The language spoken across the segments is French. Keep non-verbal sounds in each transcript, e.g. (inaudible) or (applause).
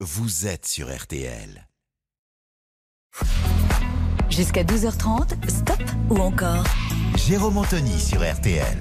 vous êtes sur RTL. Jusqu'à 12h30, stop ou encore? Jérôme Anthony sur RTL.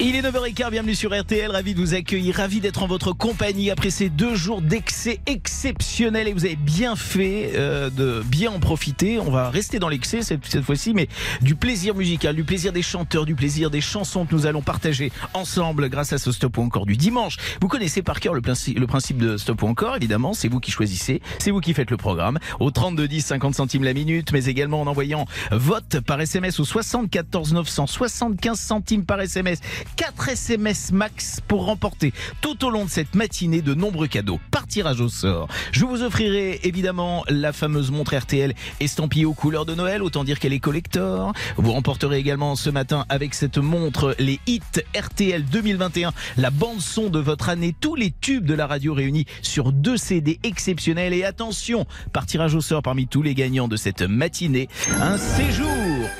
Il est 9h15, bienvenue sur RTL, ravi de vous accueillir, ravi d'être en votre compagnie après ces deux jours d'excès exceptionnels et vous avez bien fait euh, de bien en profiter. On va rester dans l'excès cette, cette fois-ci, mais du plaisir musical, du plaisir des chanteurs, du plaisir des chansons que nous allons partager ensemble grâce à ce stop ou encore du dimanche. Vous connaissez par cœur le, principe, le principe de stop ou encore, évidemment, c'est vous qui choisissez, c'est vous qui faites le programme au 32 10 50 centimes la minute, mais également en envoyant vote par SMS au 74 900 75 centimes par SMS. 4 SMS max pour remporter tout au long de cette matinée de nombreux cadeaux. Par tirage au sort. Je vous offrirai évidemment la fameuse montre RTL estampillée aux couleurs de Noël, autant dire qu'elle est collector. Vous remporterez également ce matin avec cette montre les hits RTL 2021, la bande son de votre année, tous les tubes de la radio réunis sur deux CD exceptionnels. Et attention, par tirage au sort parmi tous les gagnants de cette matinée, un séjour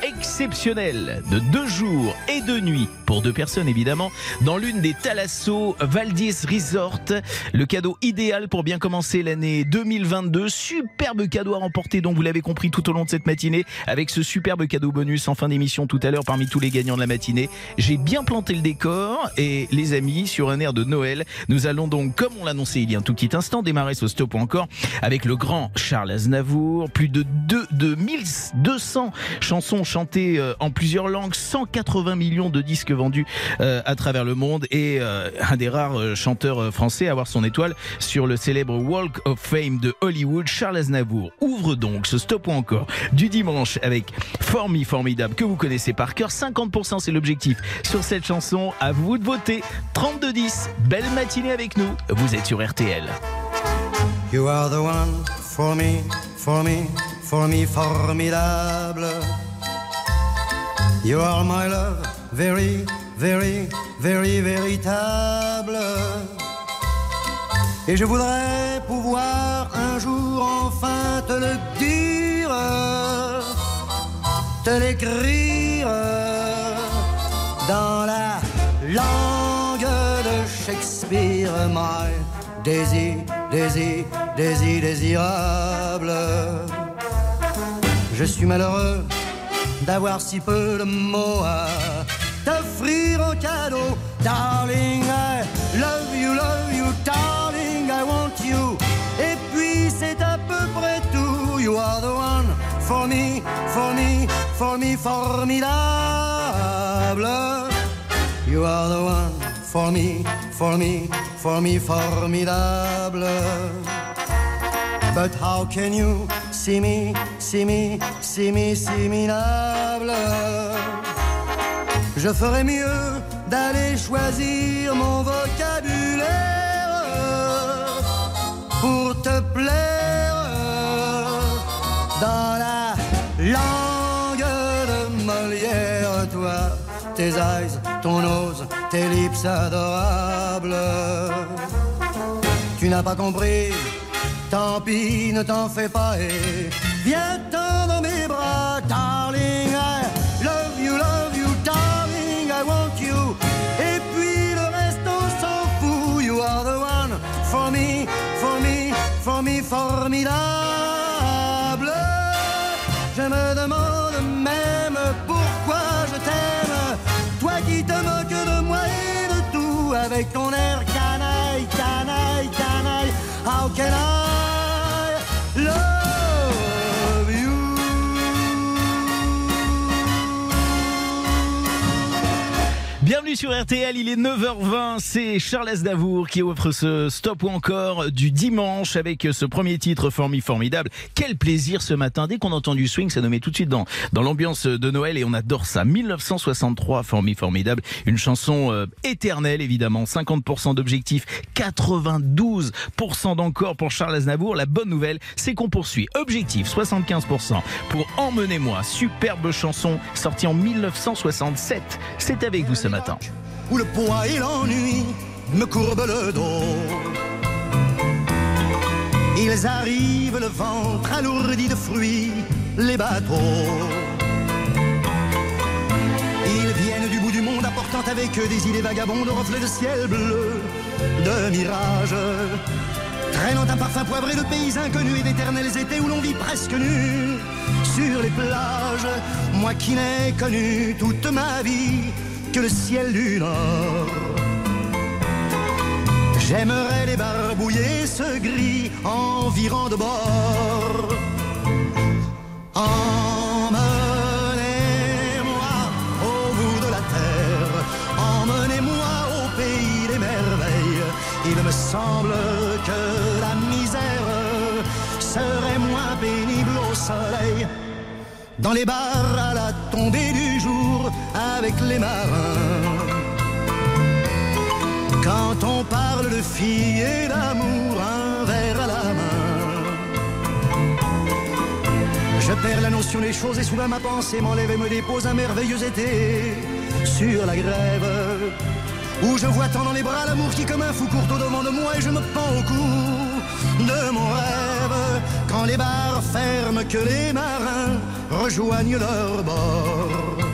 exceptionnel de deux jours et deux nuits pour deux personnes évidemment dans l'une des Thalasso Valdis Resort. Le cadeau idéal pour bien commencer l'année 2022. Superbe cadeau à remporter donc vous l'avez compris tout au long de cette matinée avec ce superbe cadeau bonus en fin d'émission tout à l'heure parmi tous les gagnants de la matinée. J'ai bien planté le décor et les amis sur un air de Noël nous allons donc comme on l'annonçait il y a un tout petit instant démarrer ce stop encore avec le grand Charles Aznavour. Plus de, deux, de 1200 chansons chantées euh, en plusieurs langues, 180 millions de disques vendus à travers le monde et euh, un des rares euh, chanteurs euh, français à avoir son étoile sur le célèbre Walk of Fame de Hollywood. Charles Aznavour ouvre donc ce stop ou encore du dimanche avec Formi Formidable que vous connaissez par cœur. 50% c'est l'objectif sur cette chanson. À vous de voter. 32-10. Belle matinée avec nous. Vous êtes sur RTL. You are the one for me, for me, for me formidable. You are my love, very, very, very véritable. Et je voudrais pouvoir un jour enfin te le dire, te l'écrire dans la langue de Shakespeare, my désir, désir, désir, désirable. Je suis malheureux d'avoir si peu de mots à t'offrir en cadeau. Darling, I love you, love you, darling, I want you. Et puis c'est à peu près tout. You are the one for me, for me, for me, formidable. You are the one for me, for me, for me, formidable. But how can you see me, see me, see me, see me, similable? Je ferais mieux d'aller choisir mon vocabulaire pour te plaire dans la langue de Molière, toi, tes eyes, ton nose, tes lips adorables. Tu n'as pas compris, tant pis, ne t'en fais pas et viens-t'en dans mes bras, darling. Formidable. Je me demande même pourquoi je t'aime. Toi qui te moques de moi et de tout avec ton air Bienvenue sur RTL, il est 9h20, c'est Charles Aznavour qui offre ce stop ou encore du dimanche avec ce premier titre Formi Formidable. Quel plaisir ce matin, dès qu'on entend du swing, ça nous met tout de suite dans, dans l'ambiance de Noël et on adore ça. 1963, Formi Formidable, une chanson euh, éternelle évidemment, 50% d'objectifs, 92% d'encore pour Charles Aznavour. La bonne nouvelle, c'est qu'on poursuit. Objectif 75% pour Emmenez-moi, superbe chanson sortie en 1967. C'est avec vous ce matin. Où le poids et l'ennui me courbent le dos. Ils arrivent le ventre alourdi de fruits, les bateaux. Ils viennent du bout du monde apportant avec eux des idées vagabondes, reflets de ciel bleu, de mirages. Traînant un parfum poivré de pays inconnus et d'éternels étés où l'on vit presque nu sur les plages. Moi qui n'ai connu toute ma vie que le ciel du Nord. J'aimerais les barbouiller ce gris environ de bord. Emmenez-moi au bout de la terre, emmenez-moi au pays des merveilles. Il me semble que la misère serait moins pénible au soleil. Dans les bars à la tombée du jour les marins. Quand on parle de filles et d'amour, un verre à la main. Je perds la notion des choses et soudain ma pensée m'enlève et me dépose un merveilleux été sur la grève. Où je vois tant dans les bras l'amour qui comme un fou court au devant de moi et je me pends au cou de mon rêve. Quand les bars ferment, que les marins rejoignent leur bord.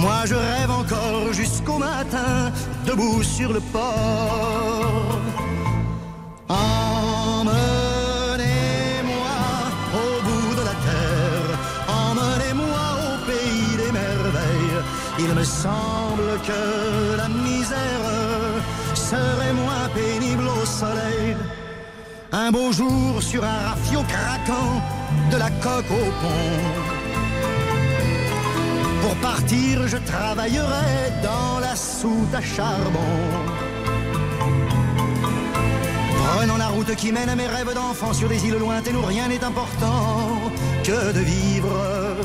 Moi je rêve encore jusqu'au matin, debout sur le port. Emmenez-moi au bout de la terre, emmenez-moi au pays des merveilles. Il me semble que la misère serait moins pénible au soleil. Un beau jour sur un rafio craquant, de la coque au pont. Pour partir, je travaillerai dans la soute à charbon. Prenant la route qui mène à mes rêves d'enfant sur des îles lointaines où rien n'est important que de vivre.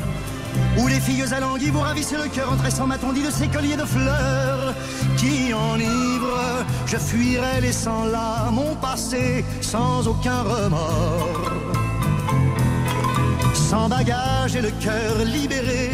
Où les filles alanguies vous ravissent le cœur en tressant ma tondie de ces colliers de fleurs qui enivrent. Je fuirai laissant là mon passé sans aucun remords sans bagage et le cœur libéré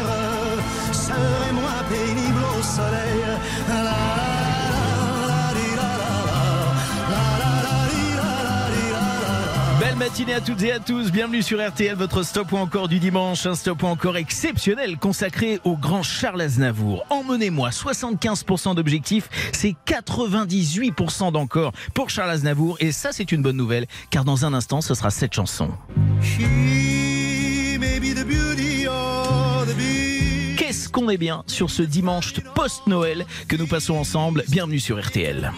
Belle matinée à toutes et à tous, bienvenue sur RTL, votre stop ou encore du dimanche, un stop ou encore exceptionnel consacré au grand Charles Aznavour. Emmenez-moi, 75% d'objectifs, c'est 98% d'encore pour Charles Aznavour et ça c'est une bonne nouvelle car dans un instant ce sera cette chanson. Qu'on est bien sur ce dimanche post-Noël que nous passons ensemble, bienvenue sur RTL.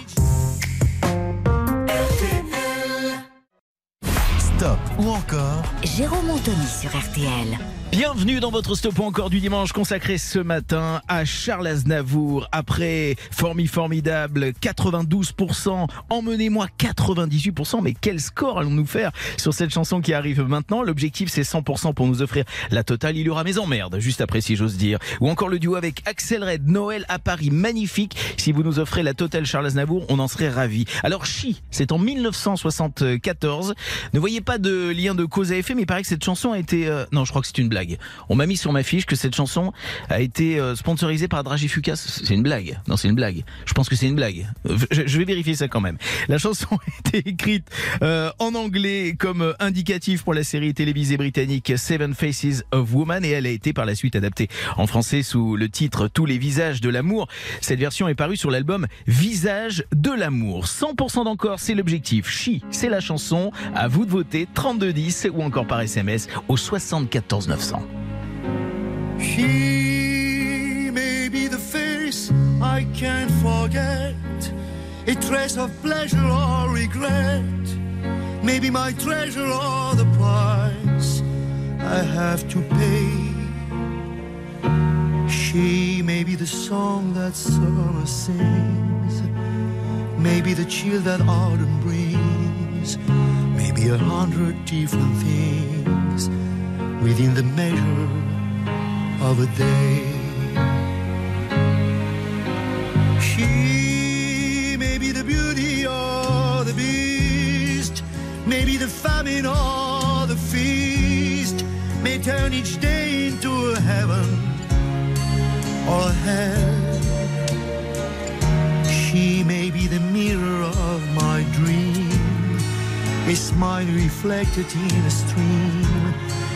Stop ou encore Jérôme Anthony sur RTL. Bienvenue dans votre stop encore du dimanche consacré ce matin à Charles Aznavour. Après Formi Formidable, 92%, emmenez-moi 98%. Mais quel score allons-nous faire sur cette chanson qui arrive maintenant? L'objectif c'est 100% pour nous offrir la totale. Il y aura mes emmerdes juste après si j'ose dire. Ou encore le duo avec Axel Red, Noël à Paris, magnifique. Si vous nous offrez la totale Charles Aznavour, on en serait ravis. Alors Chi, c'est en 1974. Ne voyez pas de lien de cause à effet, mais il paraît que cette chanson a été... euh, Non, je crois que c'est une blague. On m'a mis sur ma fiche que cette chanson a été euh, sponsorisée par Dragifukas. C'est une blague. Non, c'est une blague. Je pense que c'est une blague. Euh, Je, vais vérifier ça quand même. La chanson (laughs) a été écrite euh, en anglais comme indicatif pour la série télévisée britannique Seven Faces of Woman et elle a été par la suite adaptée en français sous le titre Tous les visages de l'amour. Cette version est parue sur l'album Visage de l'amour. 100% d'encore, c'est l'objectif. Chi, c'est la chanson. À vous de voter 3210 ou encore par SMS au 74 900. She may be the face I can't forget, a trace of pleasure or regret, maybe my treasure or the price I have to pay. She may be the song that summer sings, maybe the chill that autumn brings, maybe a hundred different things within the measure of a day. She may be the beauty or the beast. Maybe the famine or the feast may turn each day into a heaven or a hell. She may be the mirror of my dream, a smile reflected in a stream.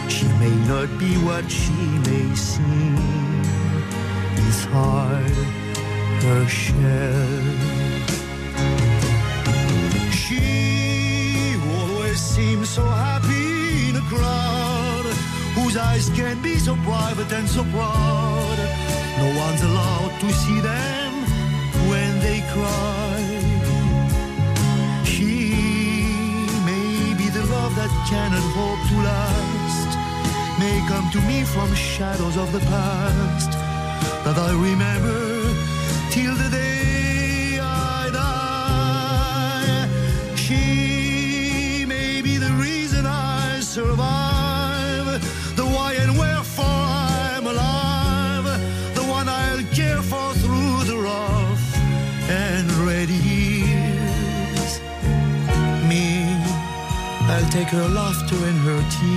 She may not be what she may seem inside her shell. She always seems so happy in a crowd whose eyes can be so private and so proud. No one's allowed to see them when they cry. She may be the love that cannot hope to last, may come to me from shadows of the past that I remember till the day I die. She may be the reason I survive, the why and wherefore I'm alive, the one I'll care for through the rough and ready years. Me, I'll take her laughter and her tears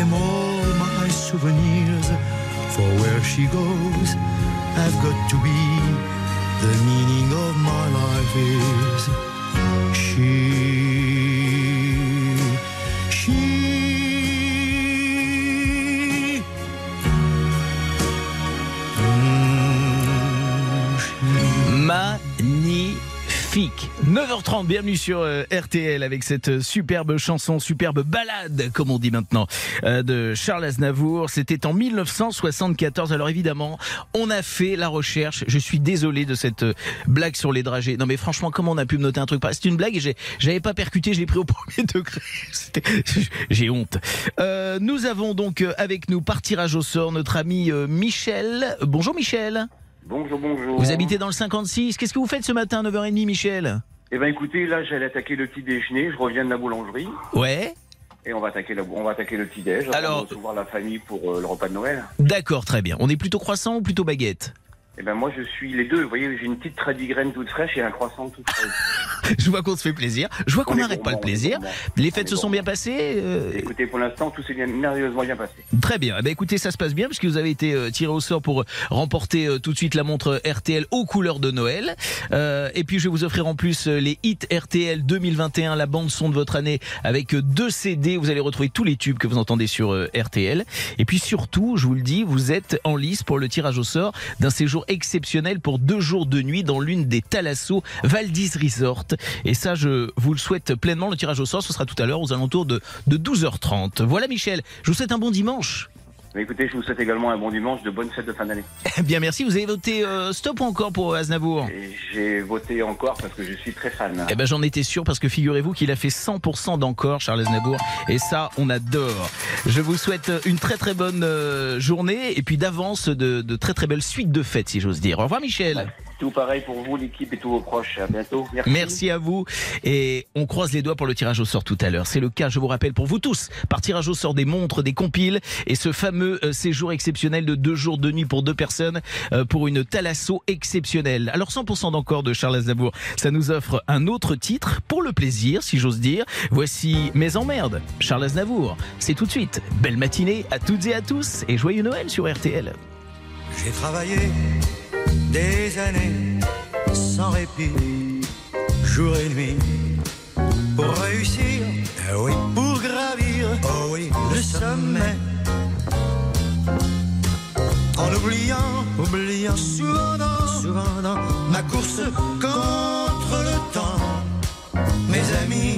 them all my souvenirs. For where she goes, I've got to be. The meaning of my life is 9h30, bienvenue sur euh, RTL avec cette euh, superbe chanson, superbe balade, comme on dit maintenant, euh, de Charles Aznavour. C'était en 1974. Alors évidemment, on a fait la recherche. Je suis désolé de cette euh, blague sur les dragées. Non mais franchement, comment on a pu me noter un truc? C'est une blague et j'avais pas percuté, je l'ai pris au (laughs) premier degré. (laughs) J'ai honte. Euh, nous avons donc avec nous par tirage au sort notre ami euh, Michel. Bonjour Michel. Bonjour, bonjour. Vous habitez dans le 56. Qu'est-ce que vous faites ce matin à 9h30 Michel? Eh ben écoutez, là j'allais attaquer le petit déjeuner, je reviens de la boulangerie Ouais. et on va attaquer, la- on va attaquer le petit déj. Alors- on va recevoir la famille pour euh, le repas de Noël. D'accord, très bien. On est plutôt croissant ou plutôt baguette? Eh ben moi je suis les deux, vous voyez, j'ai une petite tradigraine toute fraîche et un croissant tout frais. (laughs) Je vois qu'on se fait plaisir. Je vois qu'on n'arrête pas le plaisir. Les fêtes se sont bien passées euh, Écoutez, pour l'instant tout s'est bien, merveilleusement bien passé. Très bien. Eh ben, écoutez, ça se passe bien puisque vous avez été euh, tiré au sort pour remporter euh, tout de suite la montre RTL aux couleurs de Noël. Et puis je vais vous offrir en plus les hits RTL 2021, la bande son de votre année avec deux CD. Vous allez retrouver tous les tubes que vous entendez sur RTL. Et puis surtout, je vous le dis, vous êtes en lice pour le tirage au sort d'un séjour exceptionnel pour deux jours de nuit dans l'une des Thalasso Valdis Resort. Et ça, je vous le souhaite pleinement. Le tirage au sort, ce sera tout à l'heure aux alentours de, de 12h30. Voilà Michel, je vous souhaite un bon dimanche. Mais écoutez, je vous souhaite également un bon dimanche, de bonnes fêtes de fin d'année. Bien, merci. Vous avez voté euh, stop ou encore pour Aznavour? Et j'ai voté encore parce que je suis très fan. Eh ben, j'en étais sûr parce que figurez-vous qu'il a fait 100% d'encore, Charles Aznavour. Et ça, on adore. Je vous souhaite une très très bonne euh, journée et puis d'avance de, de très très belles suites de fêtes, si j'ose dire. Au revoir, Michel. Tout pareil pour vous, l'équipe et tous vos proches. À bientôt. Merci. Merci à vous. Et on croise les doigts pour le tirage au sort tout à l'heure. C'est le cas, je vous rappelle, pour vous tous, par tirage au sort des montres, des compiles et ce fameux euh, séjour exceptionnel de deux jours de nuit pour deux personnes euh, pour une Thalasso exceptionnelle. Alors 100% d'encore de Charles Aznavour, ça nous offre un autre titre pour le plaisir, si j'ose dire. Voici Mes emmerdes, Charles Aznavour. C'est tout de suite. Belle matinée à toutes et à tous et joyeux Noël sur RTL. J'ai travaillé des années sans répit, jour et nuit, pour réussir, eh oui, pour gravir, oh le sommet. En oubliant, oubliant souvent souvent dans ma course contre le temps, mes amis,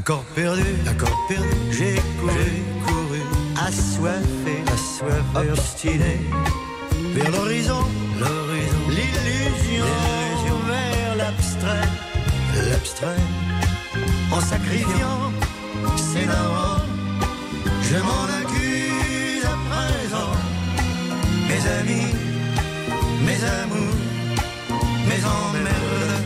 Accord perdu, accord perdu, j'ai couru, couru, assoiffé, assoiffé, obstiné, vers l'horizon, l'horizon, l'illusion, vers l'abstrait, l'abstrait, en sacrifiant ses darons, je m'en accuse à présent, mes amis, mes amours, mes emmerdes.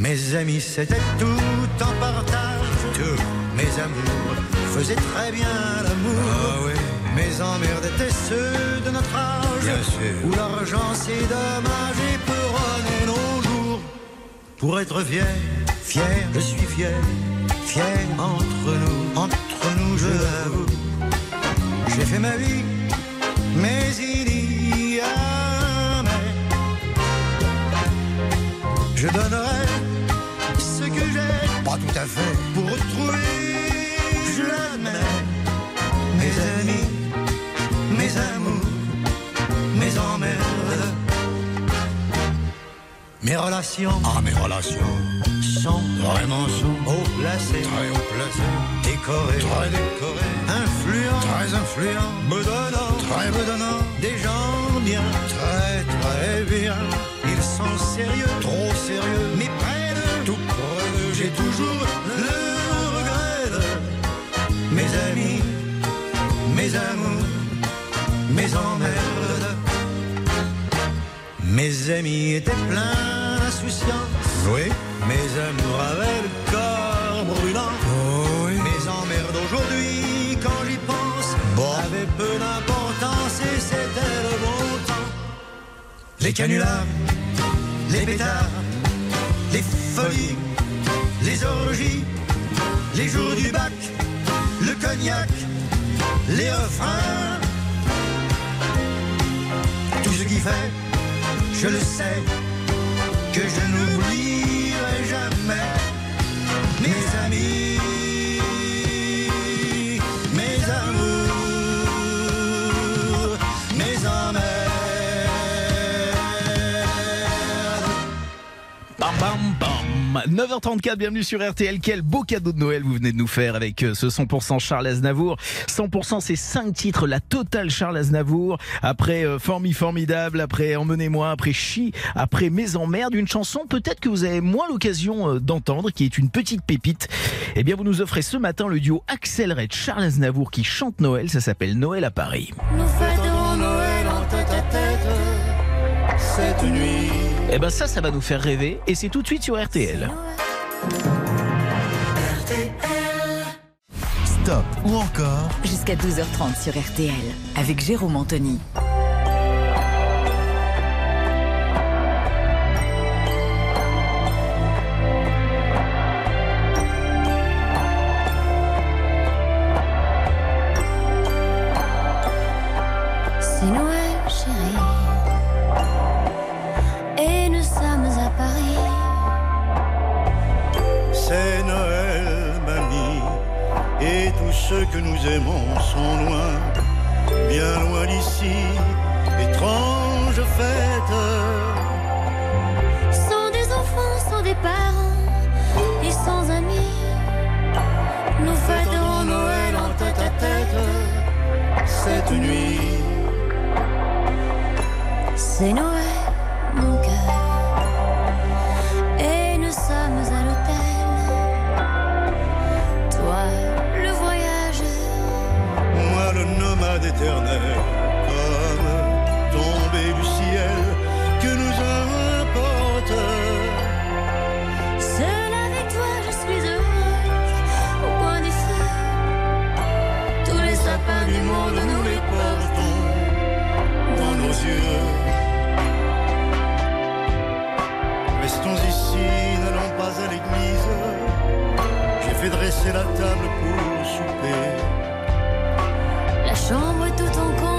Mes amis, c'était tout en partage. Tous mes amours faisaient très bien l'amour. Mes emmerdes étaient ceux de notre âge, où l'argent c'est dommage et peut nos jours. Pour être fier, fier, je suis fier, fier entre nous, entre nous, je l'avoue. J'ai fait ma vie, mais il y a un mais. Je donnerai pas tout à fait, pour retrouver, je l'admets, mes amis, mes amours, mes emmerdes. Mes relations, ah mes relations, sont vraiment sont haut placées, très haut placées, décorées, très décorées, influents, très influents, me donnant, très me donnant, des gens bien, très très bien. Ils sont sérieux, trop sérieux, mais près Mes amis étaient pleins d'insouciance. Oui. Mes amours avaient le corps brûlant. Oui. Mes emmerdes aujourd'hui, quand j'y pense, avaient peu d'importance et c'était le bon temps. Les canulars, les pétards, les folies, les orgies, les jours du bac, le cognac, les refrains. Tout ce qui fait je le sais, que je n'oublierai jamais. Mes amis, 9h34, bienvenue sur RTL. Quel beau cadeau de Noël vous venez de nous faire avec euh, ce 100% Charles Aznavour. 100% c'est 5 titres, la totale Charles Aznavour. Après euh, Formi Formidable, après Emmenez-moi, après Chi, après Mes emmerdes, une chanson peut-être que vous avez moins l'occasion euh, d'entendre, qui est une petite pépite. Eh bien, vous nous offrez ce matin le duo Axel Charles Aznavour qui chante Noël. Ça s'appelle Noël à Paris. Eh ben ça, ça va nous faire rêver et c'est tout de suite sur RTL. Stop ou encore Jusqu'à 12h30 sur RTL. Avec Jérôme Anthony. Ceux que nous aimons sont loin, bien loin d'ici. Étrange fête, Sans des enfants, sans des parents et sans amis. Nous fêterons Noël en tête à tête. cette nuit. C'est Noël, éternel, comme tombé du ciel, que nous importe. Seul avec toi, je suis heureuse. Au coin du feu, tous les sapins du monde, nous les portons dans nos yeux. Restons ici, n'allons pas à l'église. J'ai fait dresser la table pour souper. Chambre tout encombre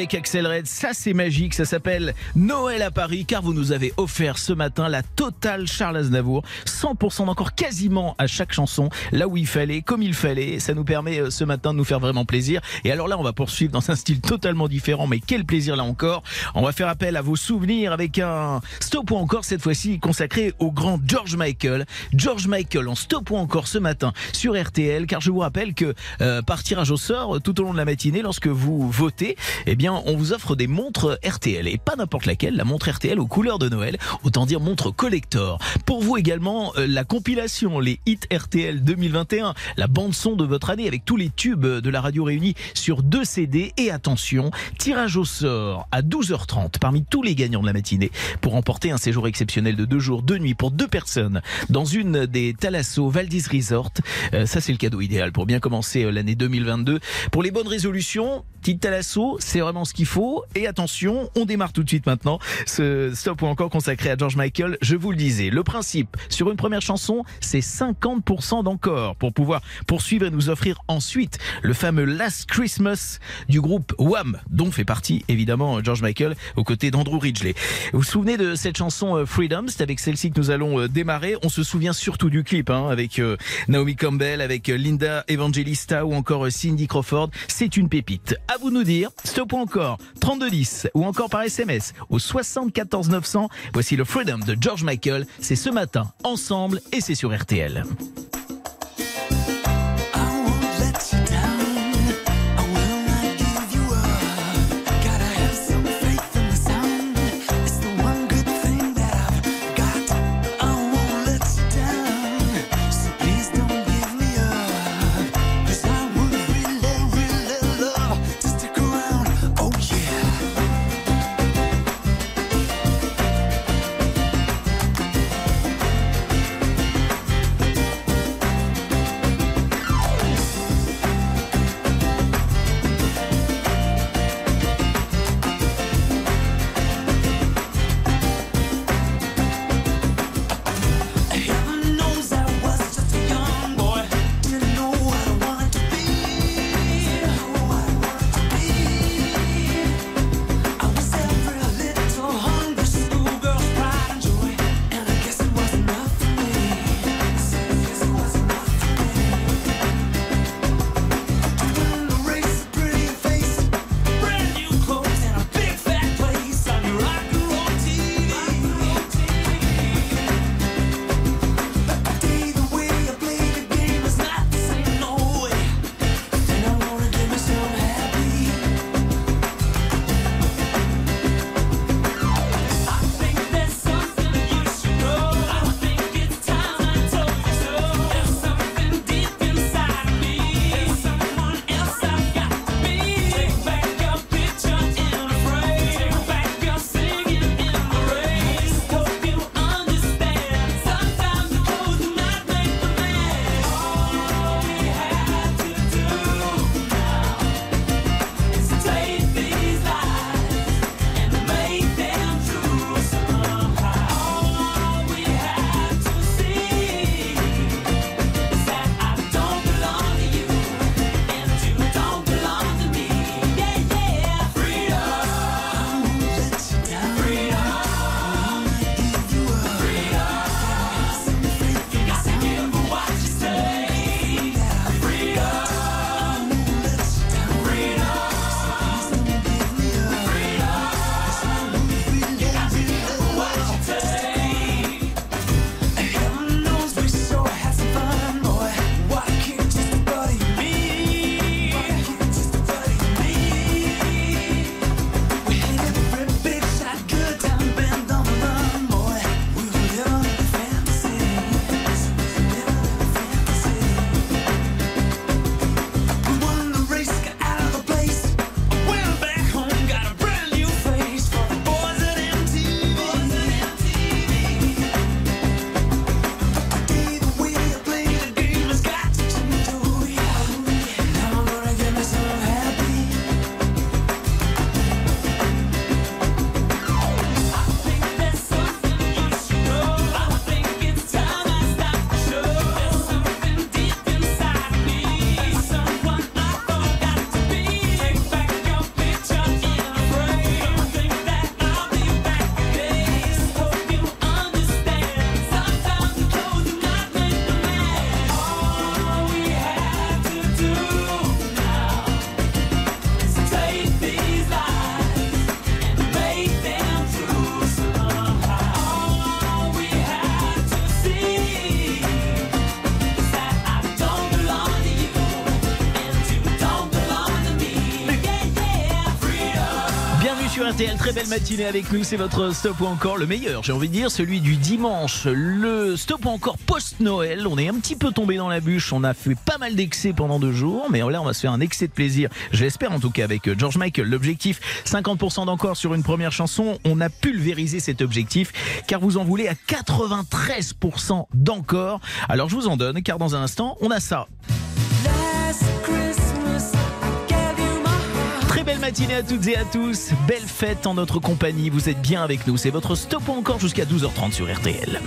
avec Axel Red. Ça, c'est magique. Ça s'appelle Noël à Paris car vous nous avez offert ce matin la totale Charles Aznavour. 100% d'encore quasiment à chaque chanson, là où il fallait, comme il fallait. Ça nous permet euh, ce matin de nous faire vraiment plaisir. Et alors là, on va poursuivre dans un style totalement différent, mais quel plaisir là encore. On va faire appel à vos souvenirs avec un stop ou encore cette fois-ci consacré au grand George Michael. George Michael en stop ou encore ce matin sur RTL car je vous rappelle que euh, par tirage au sort tout au long de la matinée lorsque vous votez, eh bien on vous offre des montres RTL et pas n'importe laquelle, la montre RTL aux couleurs de Noël, autant dire montre collector. Pour vous également euh, la compilation les hits RTL 2021, la bande son de votre année avec tous les tubes de la radio réunis sur deux CD et attention, tirage au sort à 12h30 parmi tous les gagnants de la matinée pour remporter un séjour exceptionnel de deux jours, deux nuits pour deux personnes dans une des Thalasso Valdis Resort. Euh, ça c'est le cadeau idéal pour bien commencer euh, l'année 2022. Pour les bonnes résolutions, petite Thalasso, c'est vraiment ce qu'il faut. Et attention, on démarre tout de suite maintenant ce stop ou encore consacré à George Michael. Je vous le disais, le principe sur une première chanson, c'est 50% d'encore pour pouvoir poursuivre et nous offrir ensuite le fameux Last Christmas du groupe Wham, dont fait partie évidemment George Michael aux côtés d'Andrew Ridgely. Vous vous souvenez de cette chanson euh, Freedom? C'est avec celle-ci que nous allons euh, démarrer. On se souvient surtout du clip hein, avec euh, Naomi Campbell, avec Linda Evangelista ou encore Cindy Crawford. C'est une pépite. À vous de nous dire, stop ou encore 3210 ou encore par SMS au 74 900. Voici le Freedom de George Michael. C'est ce matin ensemble et c'est sur RTL. Très belle matinée avec nous. C'est votre stop ou encore le meilleur, j'ai envie de dire, celui du dimanche. Le stop ou encore post-Noël. On est un petit peu tombé dans la bûche. On a fait pas mal d'excès pendant deux jours, mais là, on va se faire un excès de plaisir. Je l'espère en tout cas avec George Michael. L'objectif 50% d'encore sur une première chanson. On a pulvérisé cet objectif car vous en voulez à 93% d'encore. Alors je vous en donne car dans un instant, on a ça. Matinée à toutes et à tous. Belle fête en notre compagnie. Vous êtes bien avec nous. C'est votre stop ou encore jusqu'à 12h30 sur RTL.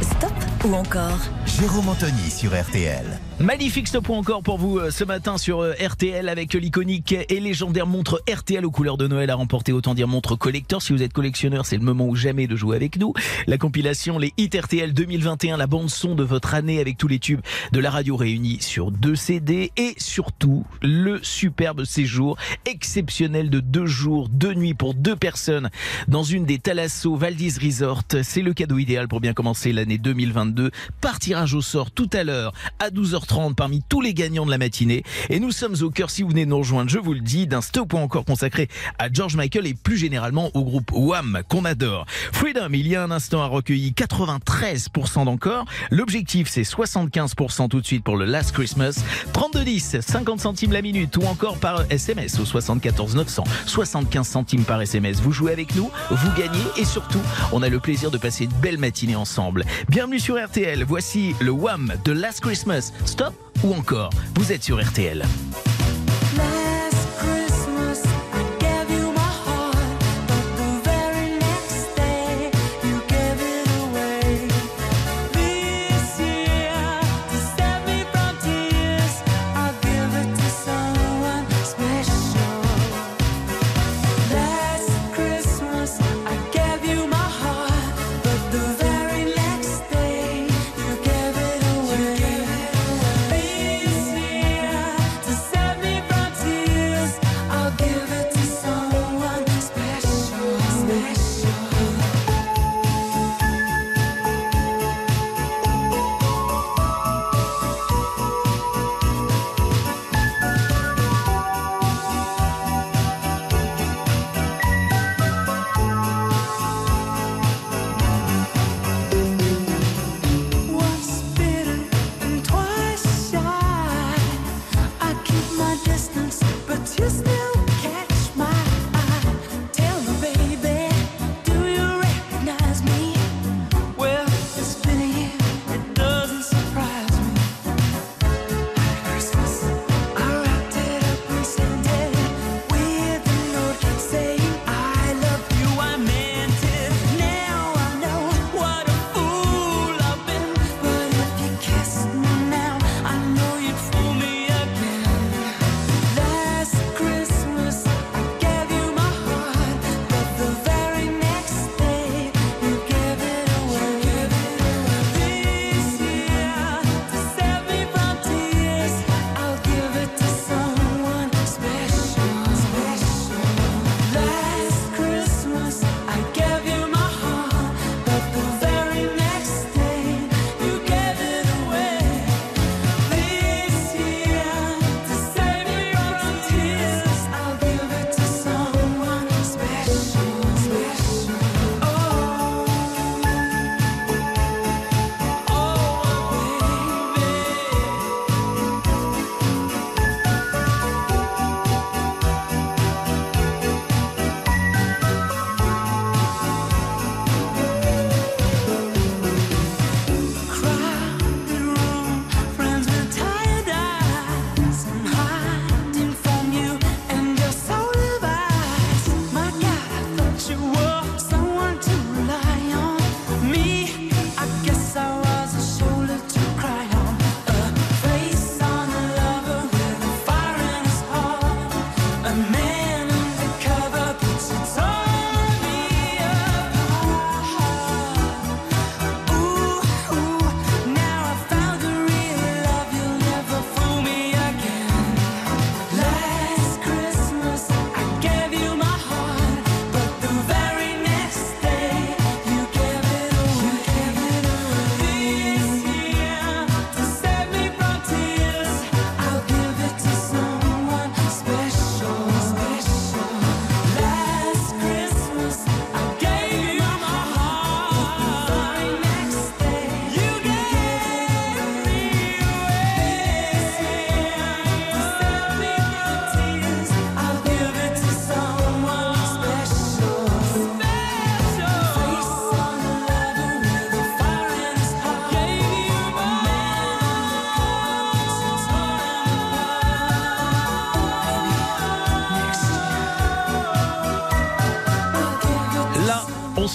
Stop ou encore? Jérôme Anthony sur RTL. Magnifique stop ou encore pour vous euh, ce matin sur euh, RTL avec l'iconique et légendaire montre RTL aux couleurs de Noël à remporter. Autant dire montre collector. Si vous êtes collectionneur, c'est le moment ou jamais de jouer avec nous. La compilation, les hits RTL 2021, la bande son de votre année avec tous les tubes de la radio réunis sur deux CD et surtout le superbe séjour exceptionnel de deux jours, deux nuits pour deux personnes dans une des Thalasso Valdis Resort. C'est le cadeau idéal pour bien commencer l'année 2022. Par tirage au sort tout à l'heure à 12h30 parmi tous les gagnants de la matinée. Et nous sommes au cœur, si vous venez nous rejoindre, je vous le dis, d'un stop ou encore consacré à George Michael et plus généralement au groupe Wham qu'on adore. Freedom, il y a un instant, a recueilli 93% d'encore. L'objectif, c'est 75% tout de suite pour le Last Christmas. 3210, 50 centimes la minute ou encore par SMS au 74 900, 75 centimes par SMS. Vous jouez avec nous, vous gagnez et surtout, on a le plaisir de passer une belle matinée ensemble. Bienvenue sur RTL. Voici le Wham de Last Christmas. Stop ou encore, vous êtes sur RTL.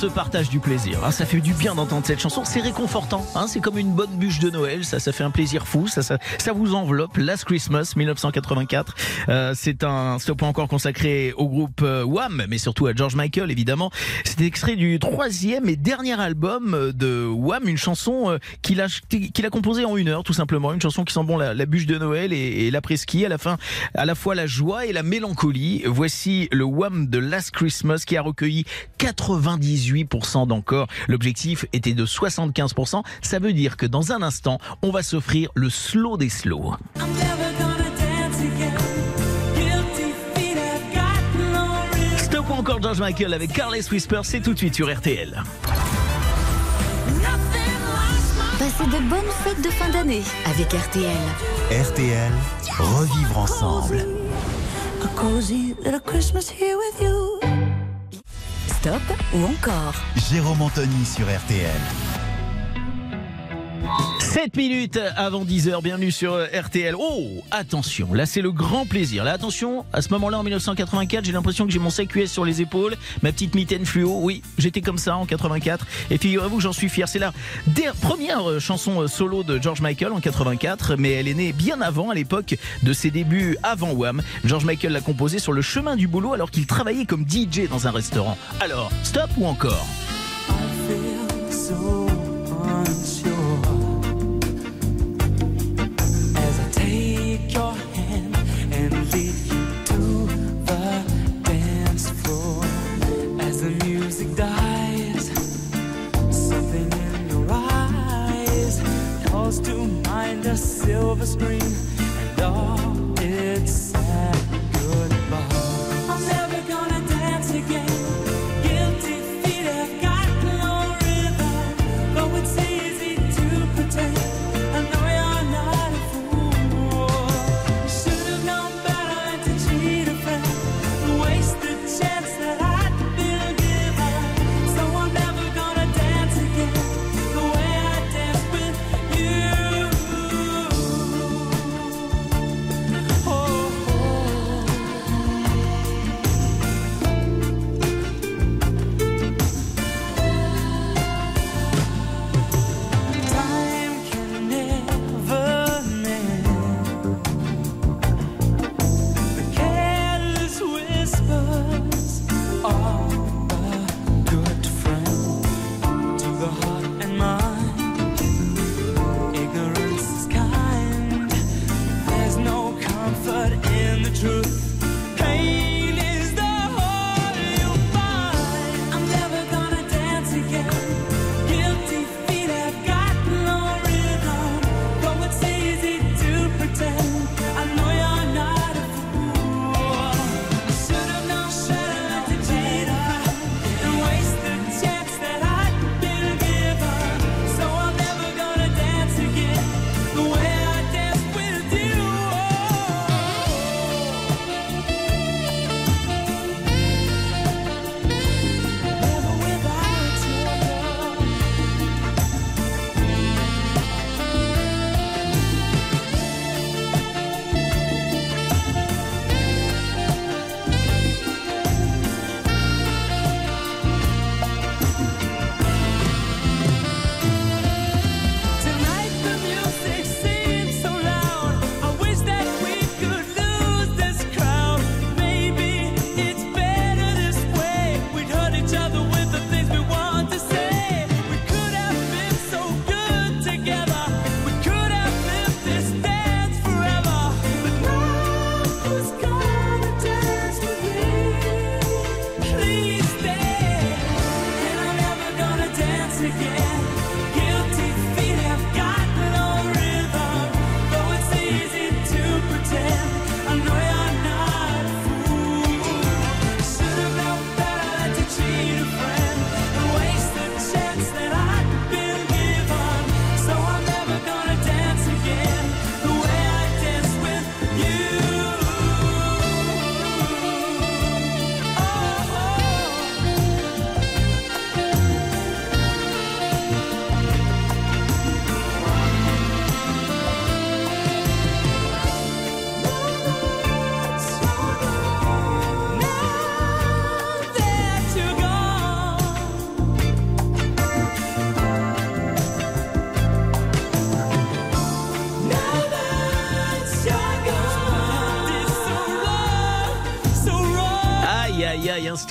Se partage du plaisir. hein. ça fait du bien d'entendre cette chanson. C'est réconfortant. hein. c'est comme une bonne bûche de Noël. Ça, ça fait un plaisir fou. Ça, ça, ça vous enveloppe. Last Christmas 1984. Euh, c'est un stop encore consacré au groupe euh, Wham, mais surtout à George Michael évidemment. C'est extrait du troisième et dernier album euh, de Wham, une chanson euh, qu'il a qu'il a composée en une heure tout simplement. Une chanson qui sent bon la, la bûche de Noël et, et l'après-ski à la fin, à la fois la joie et la mélancolie. Voici le Wham de Last Christmas qui a recueilli 98% d'encore. L'objectif était de 75%. Ça veut dire que dans un instant, on va s'offrir le slow des slows. Stop ou encore George Michael avec Carles Whisper, c'est tout de suite sur RTL. Passez de bonnes fêtes de fin d'année avec RTL. RTL, revivre ensemble. Stop ou encore Jérôme Anthony sur RTL. 7 minutes avant 10h, bienvenue sur euh, RTL. Oh, attention, là c'est le grand plaisir. Là attention, à ce moment-là en 1984, j'ai l'impression que j'ai mon CQS sur les épaules, ma petite mitaine fluo. Oui, j'étais comme ça en 84. Et figurez-vous j'en suis fier. C'est la première euh, chanson euh, solo de George Michael en 84, mais elle est née bien avant, à l'époque de ses débuts avant Wham. George Michael l'a composée sur le chemin du boulot alors qu'il travaillait comme DJ dans un restaurant. Alors, stop ou encore? A silver screen and all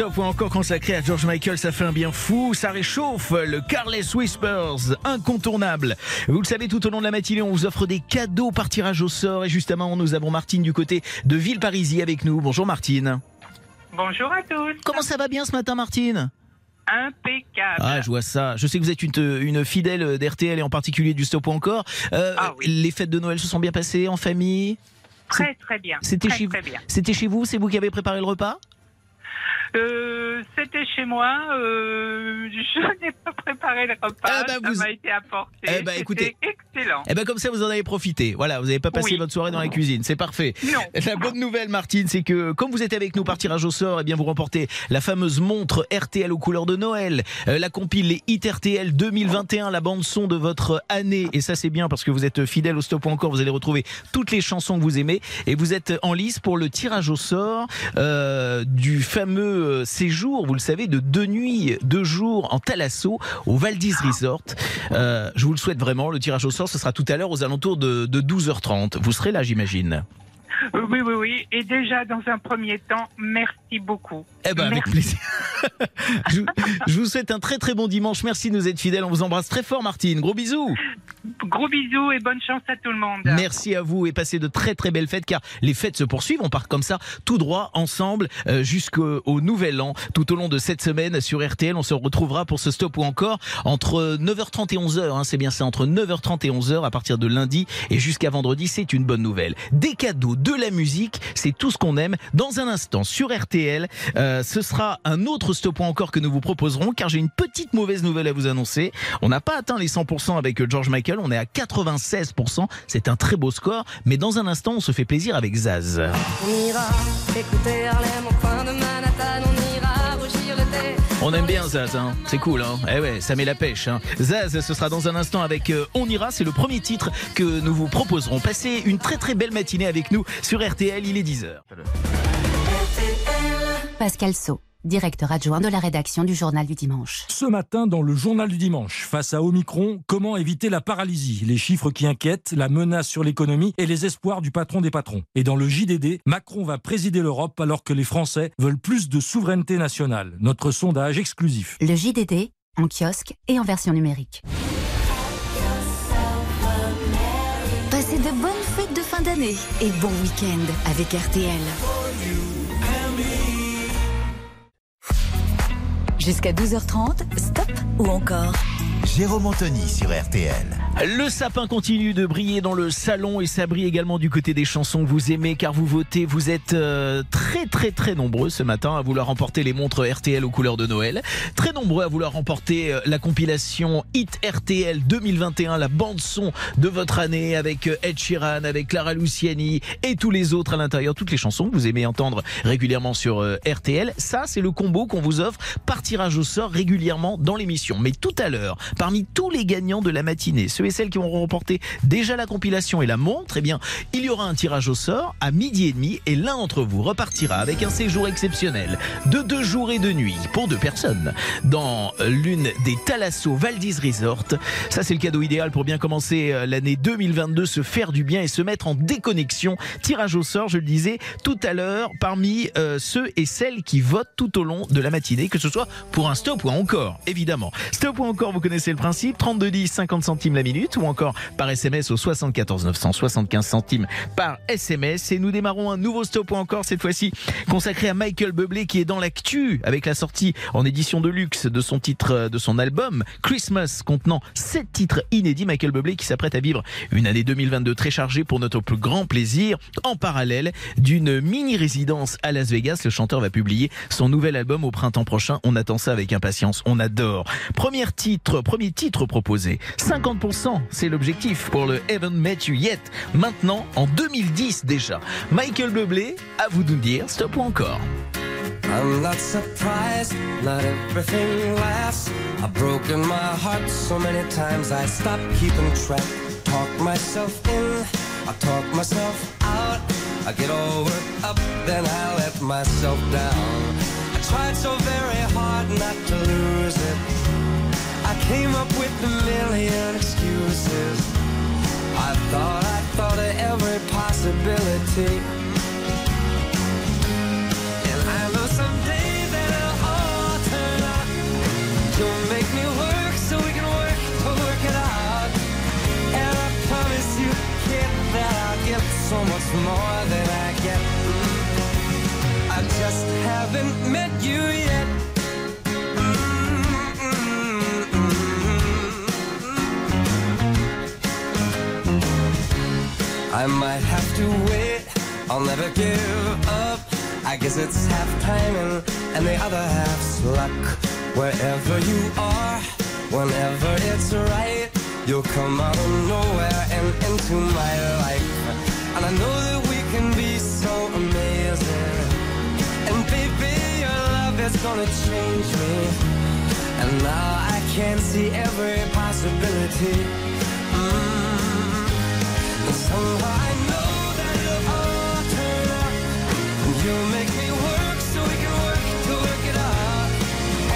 stop ou encore consacré à George Michael, ça fait un bien fou, ça réchauffe, le Carless Whispers, incontournable. Vous le savez, tout au long de la matinée, on vous offre des cadeaux par tirage au sort et justement, nous avons Martine du côté de Villeparisis avec nous. Bonjour Martine. Bonjour à tous. Comment ça va bien ce matin Martine? Impeccable. Ah, je vois ça. Je sais que vous êtes une, une fidèle d'RTL et en particulier du stop ou encore. Euh, Ah oui. Les fêtes de Noël se sont bien passées en famille? Très très bien. C'était chez, bien. c'était chez vous C'est vous qui avez préparé le repas? Euh, C'était chez moi. euh, (laughs) je n'ai pas préparé le repas. Ah bah, ça vous- m'a été apporté. Eh bah, écoutez. (laughs) excellent. Eh ben comme ça, vous en avez profité. Voilà, vous n'avez pas passé Oui. votre soirée dans la cuisine. C'est parfait. Non. (laughs) La bonne nouvelle, Martine, c'est que comme vous êtes avec nous par tirage au sort, eh bien vous remportez la fameuse montre RTL aux couleurs de Noël, euh, la compile les hits RTL 2021, la bande son de votre année. Et ça c'est bien parce que vous êtes fidèle au stop encore. Vous allez retrouver toutes les chansons que vous aimez et vous êtes en lice pour le tirage au sort euh, du fameux euh, séjour, vous le savez, de deux nuits, deux jours en Thalasso au Valdis Resort. Euh, je vous le souhaite vraiment. Le tirage au sort, ce sera tout à l'heure aux alentours de, de 12h30. Vous serez là, j'imagine. Euh, Oui, oui, oui. Et déjà, dans un premier temps, merci beaucoup. Eh ben, avec Merci. plaisir. (laughs) je, je vous souhaite un très très bon dimanche. Merci de nous être fidèles. On vous embrasse très fort, Martine. Gros bisous. Gros bisous et bonne chance à tout le monde. Merci à vous et passez de très très belles fêtes car les fêtes se poursuivent. On part comme ça tout droit ensemble euh, jusqu'au au nouvel an. Tout au long de cette semaine sur RTL, on se retrouvera pour ce stop ou encore entre 9h30 et 11h. hein, c'est bien ça, entre 9h30 et 11h à partir de lundi et jusqu'à vendredi. C'est une bonne nouvelle. Des cadeaux, de la musique, c'est tout ce qu'on aime. Dans un instant sur RTL, euh, ce sera un autre stop encore que nous vous proposerons car j'ai une petite mauvaise nouvelle à vous annoncer. On n'a pas atteint les 100% avec euh, George Michael, on est à 96%. C'est un très beau score, mais dans un instant, on se fait plaisir avec Zaz. De On aime bien Zaz, hein. c'est cool, hein eh ouais, ça met la pêche. Hein. Zaz, ce sera dans un instant avec euh, On ira, c'est le premier titre que nous vous proposerons. Passez une très très belle matinée avec nous sur RTL, il est 10h. Pascal Sceau, directeur adjoint de la rédaction du Journal du Dimanche. Ce matin, dans le journal du dimanche, face à Omicron, comment éviter la paralysie? Les chiffres qui inquiètent, la menace sur l'économie et les espoirs du patron des patrons. Et dans le JDD, Macron va présider l'Europe alors que les Français veulent plus de souveraineté nationale. Notre sondage exclusif. Le JDD, en kiosque et en version numérique. Passez de bonnes fêtes de fin d'année et bon week-end avec RTL. Jusqu'à 12h30, stop ou encore Jérôme Anthony sur RTL. Le sapin continue de briller dans le salon et ça brille également du côté des chansons que vous aimez car vous votez. Vous êtes euh, très très très nombreux ce matin à vouloir remporter les montres RTL aux couleurs de Noël. Très nombreux à vouloir remporter euh, la compilation Hit RTL 2021, la bande son de votre année avec euh, Ed Sheeran, avec Clara Luciani et tous les autres à l'intérieur, toutes les chansons que vous aimez entendre régulièrement sur RTL. Ça, c'est le combo qu'on vous offre par tirage au sort régulièrement dans l'émission. Mais tout à l'heure, parmi tous les gagnants de la matinée, ceux et celles qui auront remporté déjà la compilation et la montre, eh bien, il y aura un tirage au sort à midi et demi et l'un d'entre vous repartira avec un séjour exceptionnel de deux jours et deux nuits pour deux personnes dans l'une des Thalasso Valdis Resort. Ça, c'est le cadeau idéal pour bien commencer euh, l'année 2022, se faire du bien et se mettre en déconnexion. Tirage au sort, je le disais tout à l'heure, parmi euh, ceux et celles qui votent tout au long de la matinée, que ce soit pour un stop ou encore, évidemment. Stop ou encore, vous connaissez le principe, 32 10, 50 centimes la minute, ou encore par SMS au 74 900, 75 centimes par SMS. Et nous démarrons un nouveau stop ou encore, cette fois-ci consacré à Michael Bublé qui est dans l'actu avec la sortie en édition de luxe de son titre, de son album Christmas contenant sept titres inédits. Michael Bublé qui s'apprête à vivre une année 2022 très chargée pour notre plus grand plaisir. En parallèle d'une mini résidence à Las Vegas, le chanteur va publier son nouvel album au printemps prochain. On attend ça avec impatience. On adore. Premier titre, premier titre proposé. 50%, c'est l'objectif pour le Haven't Met You Yet. Maintenant, en 2010 déjà. Michael Bublé, à vous de nous dire stop ou encore. I'm not surprised, not everything lasts. I've broken my heart so many times I stopped keeping track. Talk myself in, I talk myself out. I get all worked up, then I let myself down. I tried so very hard not to lose it. came up with a million excuses. I thought I thought of every possibility. And I know someday that it'll all turn up. You'll make me work so we can work to work it out. And I promise you, kid, that I'll get so much more than I get. I just haven't met you yet. I might have to wait, I'll never give up. I guess it's half timing and the other half's luck. Wherever you are, whenever it's right, you'll come out of nowhere and into my life. And I know that we can be so amazing. And baby, your love is gonna change me. And now I can see every possibility. Mm. So we can work to work it out.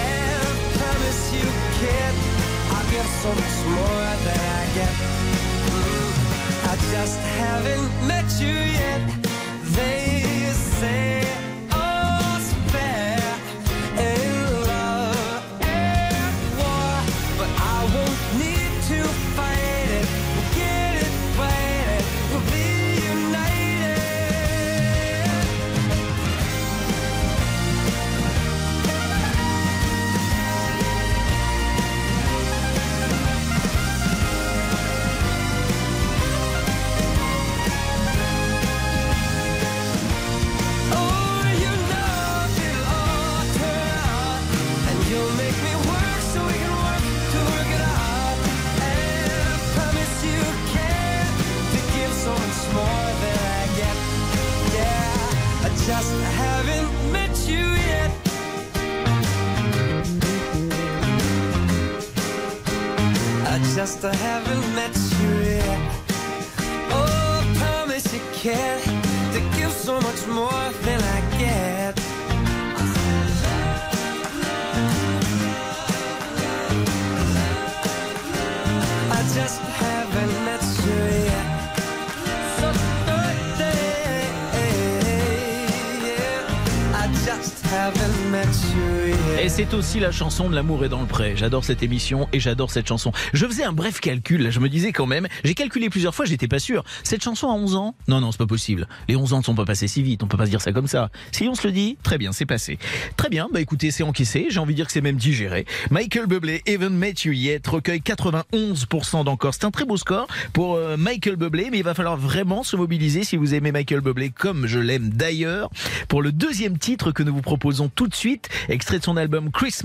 And I promise you, kid, I'll give so much more than I get. Mm. I just haven't met you yet. They say La chanson de l'amour est dans le pré. J'adore cette émission et j'adore cette chanson. Je faisais un bref calcul, là, je me disais quand même, j'ai calculé plusieurs fois, j'étais pas sûr. Cette chanson à 11 ans? Non, non, c'est pas possible. Les 11 ans ne sont pas passés si vite, on peut pas se dire ça comme ça. Si on se le dit, très bien, c'est passé. Très bien, bah écoutez, c'est encaissé, j'ai envie de dire que c'est même digéré. Michael Bublé, Even Met You Yet, recueille 91% d'encore. C'est un très beau score pour euh, Michael Bublé, mais il va falloir vraiment se mobiliser si vous aimez Michael Bublé comme je l'aime d'ailleurs. Pour le deuxième titre que nous vous proposons tout de suite, extrait de son album Christmas,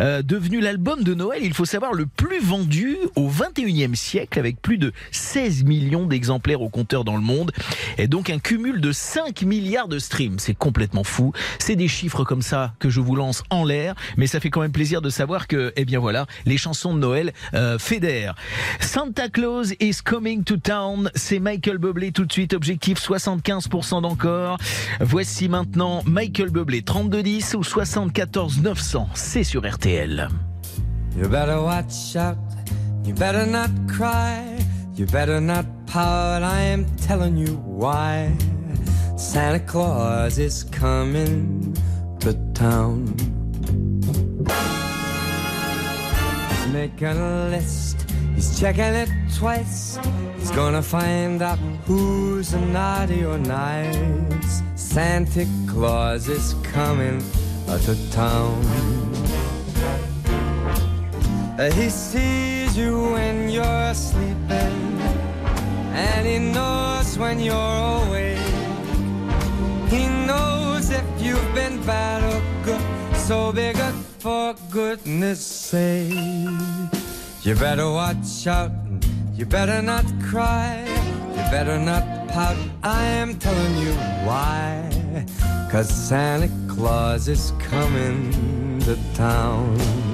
euh, devenu l'album de Noël, il faut savoir, le plus vendu au 21e siècle, avec plus de 16 millions d'exemplaires au compteur dans le monde, et donc un cumul de 5 milliards de streams. C'est complètement fou. C'est des chiffres comme ça que je vous lance en l'air, mais ça fait quand même plaisir de savoir que, eh bien voilà, les chansons de Noël euh, fédèrent. Santa Claus is coming to town, c'est Michael Bublé tout de suite, objectif 75% d'encore. Voici maintenant Michael Bublé 3210 ou 74 900, c'est sur RTL. You better watch out. You better not cry. You better not pout. I am telling you why. Santa Claus is coming to town. He's making a list. He's checking it twice. He's gonna find out who's naughty or nice. Santa Claus is coming to town. Uh, He sees you when you're sleeping, and he knows when you're awake. He knows if you've been bad or good, so be good for goodness sake. You better watch out, you better not cry, you better not pout. I am telling you why. Cause Santa Claus is coming to town.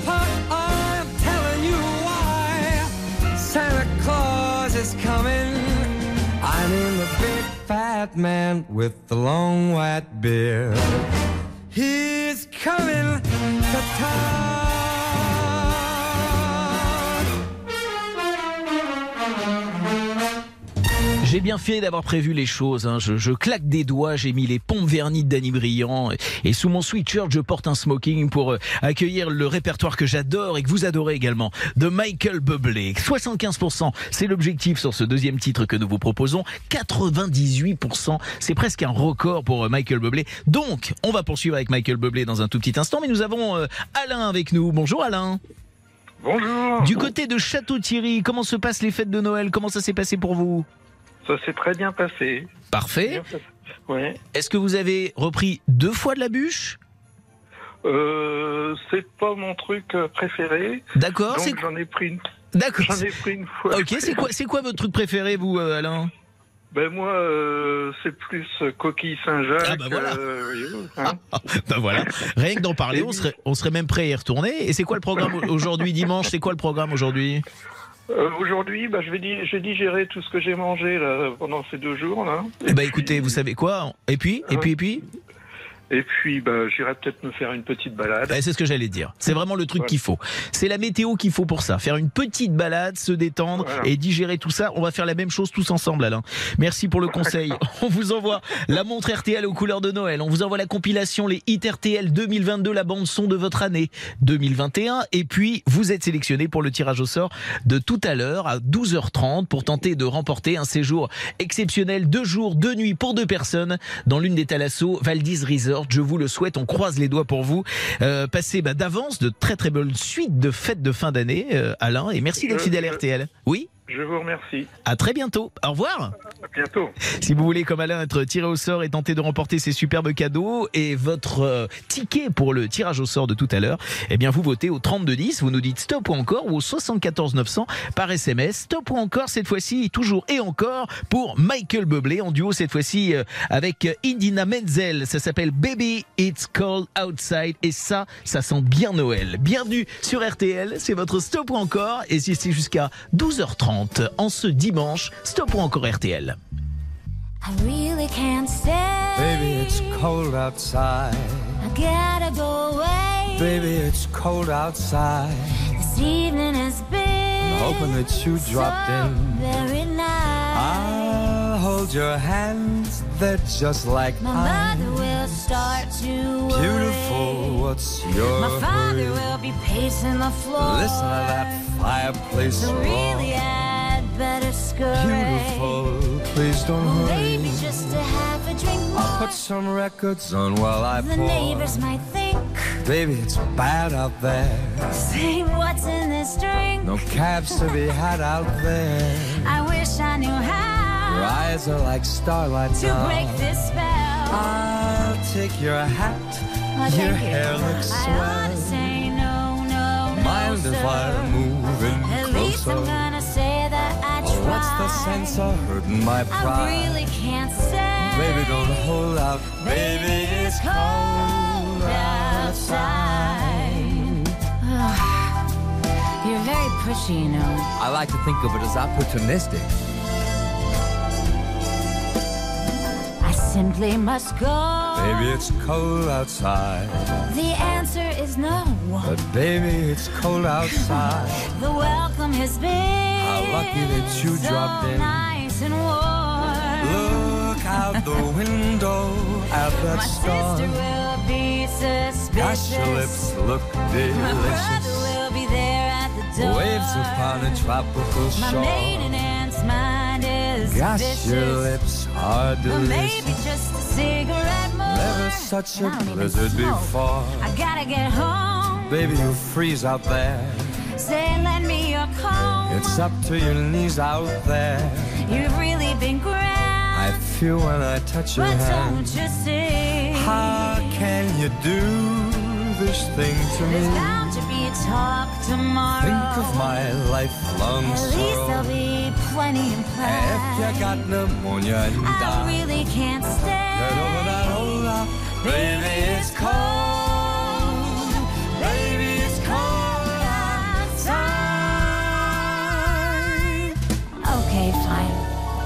Santa Claus is coming. I mean the big fat man with the long white beard. He's coming to town. J'ai bien fait d'avoir prévu les choses. hein. Je, je claque des doigts, j'ai mis les pompes vernis de Danny Briand et sous mon sweatshirt, je porte un smoking pour euh, accueillir le répertoire que j'adore et que vous adorez également de Michael Bublé. 75%, c'est l'objectif sur ce deuxième titre que nous vous proposons. 98%, c'est presque un record pour euh, Michael Bublé. Donc, on va poursuivre avec Michael Bublé dans un tout petit instant, mais nous avons euh, Alain avec nous. Bonjour Alain. Bonjour. Du côté de Château-Thierry, comment se passent les fêtes de Noël? Comment ça s'est passé pour vous? Ça s'est très bien passé. Parfait. Ouais. Est-ce que vous avez repris deux fois de la bûche? Euh, c'est pas mon truc préféré. D'accord, Donc j'en ai pris une. D'accord. J'en ai pris une fois. Ok, c'est quoi, c'est quoi votre truc préféré, vous, euh, Alain? Ben moi, euh, c'est plus coquille Saint-Jacques. Ah bah voilà. euh, hein. Ben voilà, rien que d'en parler, on serait, on serait même prêt à y retourner. Et c'est quoi le programme aujourd'hui, dimanche? C'est quoi le programme aujourd'hui? Euh, Aujourd'hui, bah, je vais di- j'ai digéré tout ce que j'ai mangé là, pendant ces deux jours là. Eh ben écoutez, vous savez quoi? Et puis, et puis, et puis? Et puis, bah, j'irai peut-être me faire une petite balade. Eh, C'est ce que j'allais dire. C'est vraiment le truc Voilà. qu'il faut. C'est la météo qu'il faut pour ça. Faire une petite balade, se détendre Voilà. et digérer tout ça. On va faire la même chose tous ensemble, Alain. Merci pour le conseil. (laughs) On vous envoie la montre RTL aux couleurs de Noël. On vous envoie la compilation, les hits RTL 2022, la bande son de votre année 2021. Et puis, vous êtes sélectionné pour le tirage au sort de tout à l'heure à 12h30 pour tenter de remporter un séjour exceptionnel, deux jours, deux nuits pour deux personnes dans l'une des Thalasso Valdis Resort. Je vous le souhaite. On croise les doigts pour vous. Euh, passez bah, d'avance de très très bonnes suites de fêtes de fin d'année, euh, Alain. Et merci d'être Je- fidèle à RTL. Oui? Je vous remercie. à très bientôt. Au revoir. À bientôt. Si vous voulez, comme Alain, être tiré au sort et tenter de remporter ces superbes cadeaux et votre euh, ticket pour le tirage au sort de tout à l'heure, eh bien, vous votez au 3210, vous nous dites stop ou encore ou au 74 900 par SMS. Stop ou encore cette fois-ci, toujours et encore pour Michael Bublé en duo cette fois-ci euh, avec euh, Indina Menzel. Ça s'appelle Baby It's Cold Outside et ça, ça sent bien Noël. Bienvenue sur RTL, c'est votre stop ou encore et si c'est jusqu'à 12h30 en ce dimanche, stop ou encore RTL. I really can't stay. Baby, it's cold outside. I gotta go away. Baby, it's cold outside. This evening has been Hoping that you dropped so in. very nice. I'll hold your hands, they're just like My mother will start to worry. Beautiful, what's your My father hurry? will be pacing the floor. Listen to that fireplace So roar. really, I'd better scurry. Beautiful, please don't Well, hurry. maybe just to have a drink I'll put some records on while I The pour. neighbors might think, Baby, it's bad out there. say what's in this drink. No cabs to be had out there. I wish I knew Your how eyes are like starlight to now. break this spell. I'll take your hat. Oh, your thank you. hair looks I ought swell. to say no, no, no, Mind if sir. I move in At least I'm closer? What's the sense of hurting my pride? I really can't say. Baby, don't hold out. Baby, it's cold outside. You're very pushy, you know. I like to think of it as opportunistic. Simply must go. Baby, it's cold outside. The answer is no. But baby, it's cold outside. (laughs) The welcome has been How lucky that you so dropped in. nice and warm. Look out the window at that My storm. sister will be suspicious. Gosh, your lips look My brother will be there at the door. Waves upon a tropical shore. My maiden aunt's mind is Gosh, your lips are But delicious. maybe just a cigarette more. Never such a blizzard before. I gotta get home. Baby, you freeze out there. Say, lend me your comb. It's up to your knees out there. You've really been grand. I feel when I touch your But hand. don't you see? How can you do this thing to There's me? Bound to be a talk tomorrow. Think of my lifelong At least there'll be plenty in play. If you got pneumonia and I die, really can't stay. get over that hold up. Baby, it's cold. Baby, it's cold outside. Okay, fine.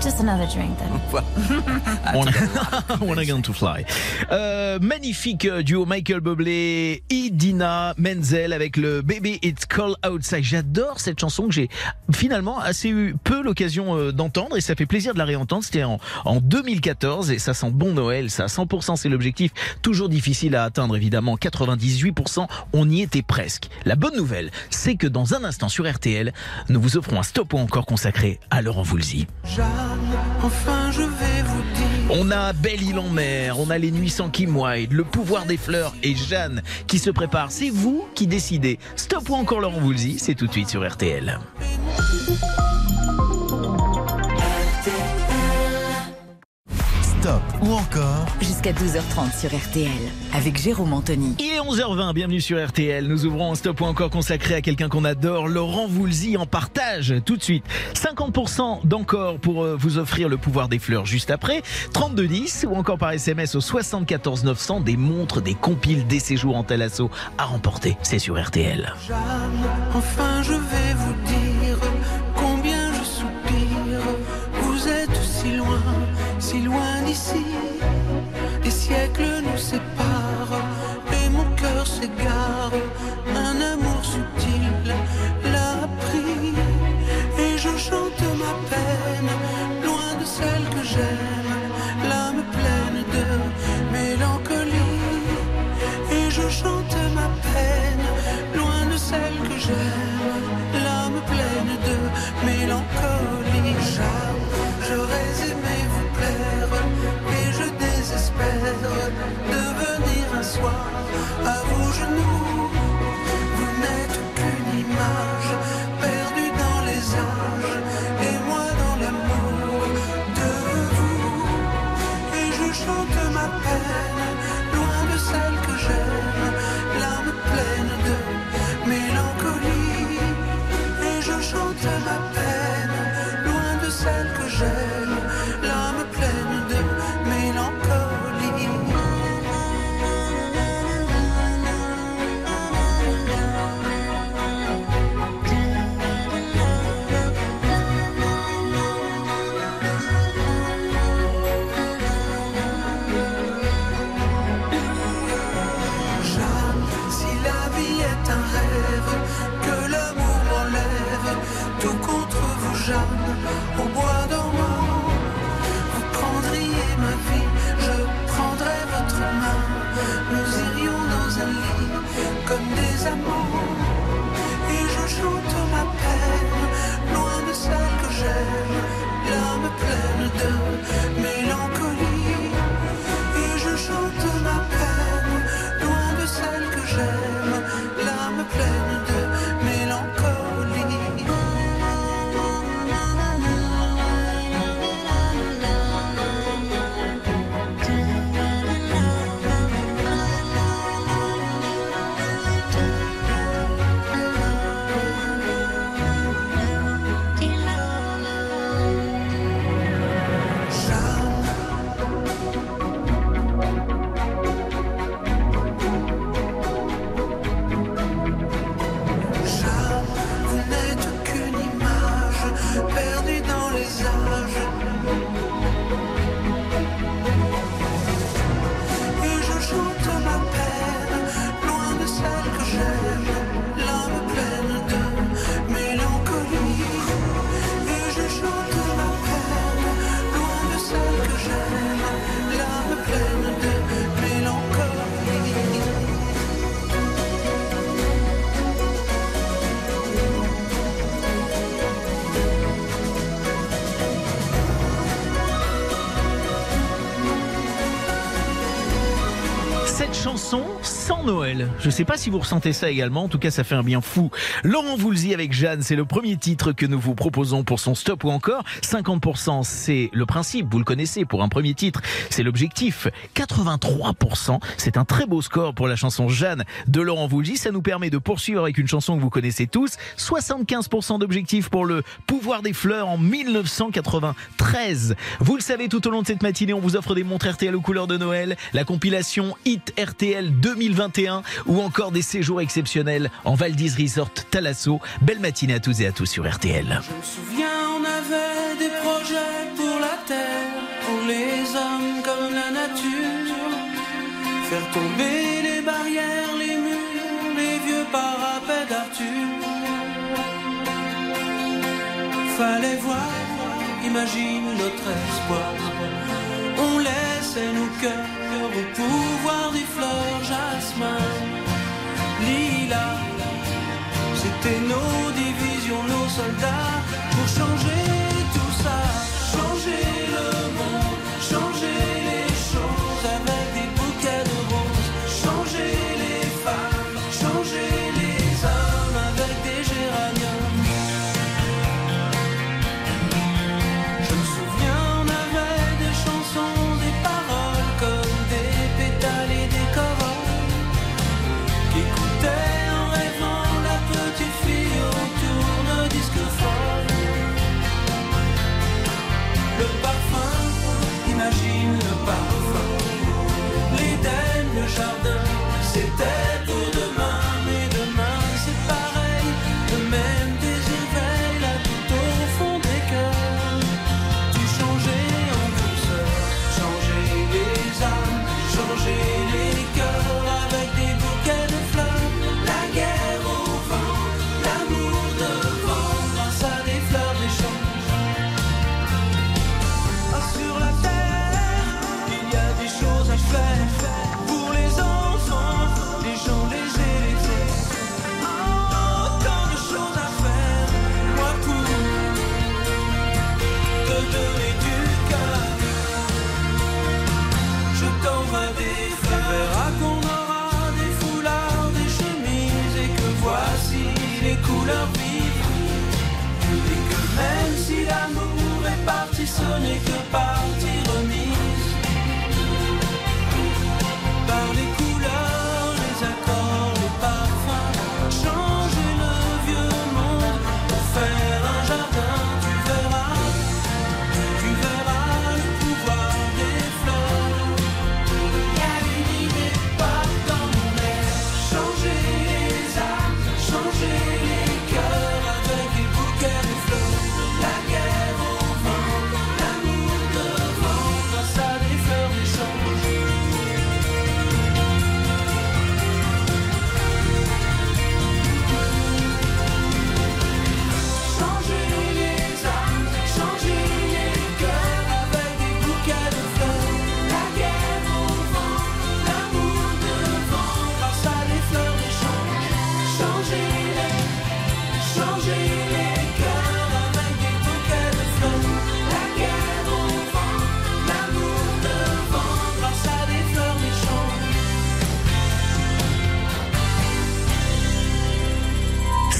Just another drink then. (laughs) (laughs) On a, (laughs) Again to Fly. Euh, magnifique euh, duo Michael Bublé, Idina Menzel avec le Baby It's Cold Outside. J'adore cette chanson que j'ai finalement assez eu peu l'occasion euh, d'entendre et ça fait plaisir de la réentendre. C'était en, en 2014 et ça sent bon Noël. Ça, 100% c'est l'objectif. Toujours difficile à atteindre évidemment. 98%, on y était presque. La bonne nouvelle, c'est que dans un instant sur RTL, nous vous offrons un stop ou encore consacré à Laurent Voulzy. Enfin je vais vous dire. On a Belle Île en mer, on a les nuits sans Kim Wilde, le pouvoir des fleurs et Jeanne qui se prépare. C'est vous qui décidez. Stop ou encore Laurent Voulzy, c'est tout de suite sur RTL. Stop ou encore Jusqu'à 12h30 sur RTL avec Jérôme Anthony. Il est 11h20, bienvenue sur RTL. Nous ouvrons un stop ou encore consacré à quelqu'un qu'on adore, Laurent Voulzy en partage tout de suite. 50% d'encore pour euh, vous offrir le pouvoir des fleurs juste après. 3210 ou encore par SMS au 74 900 des montres, des compiles, des séjours en tel assaut à remporter. C'est sur RTL. Jeanne, enfin je vais vous dire do. Sans Noël. Je sais pas si vous ressentez ça également, en tout cas ça fait un bien fou. Laurent Voulzy avec Jeanne, c'est le premier titre que nous vous proposons pour son stop ou encore. 50% c'est le principe, vous le connaissez, pour un premier titre, c'est l'objectif. 83% c'est un très beau score pour la chanson Jeanne de Laurent Voulzy. Ça nous permet de poursuivre avec une chanson que vous connaissez tous. 75% d'objectif pour le pouvoir des fleurs en 1993. Vous le savez, tout au long de cette matinée, on vous offre des montres RTL aux couleurs de Noël, la compilation Hit RTL 2021 ou encore des séjours exceptionnels en Val Resort Talasso. Belle matinée à tous et à tous sur RTL. Je me souviens, on avait des projets pour la terre, pour les hommes comme la nature. Faire tomber les barrières, les murs, les vieux parapets d'Arthur. Fallait voir, imagine notre espoir. On laissait nos cœurs au pouvoir des fleurs, jasmin, lilas. C'était nos divisions, nos soldats pour changer tout ça, changer le monde, est parti,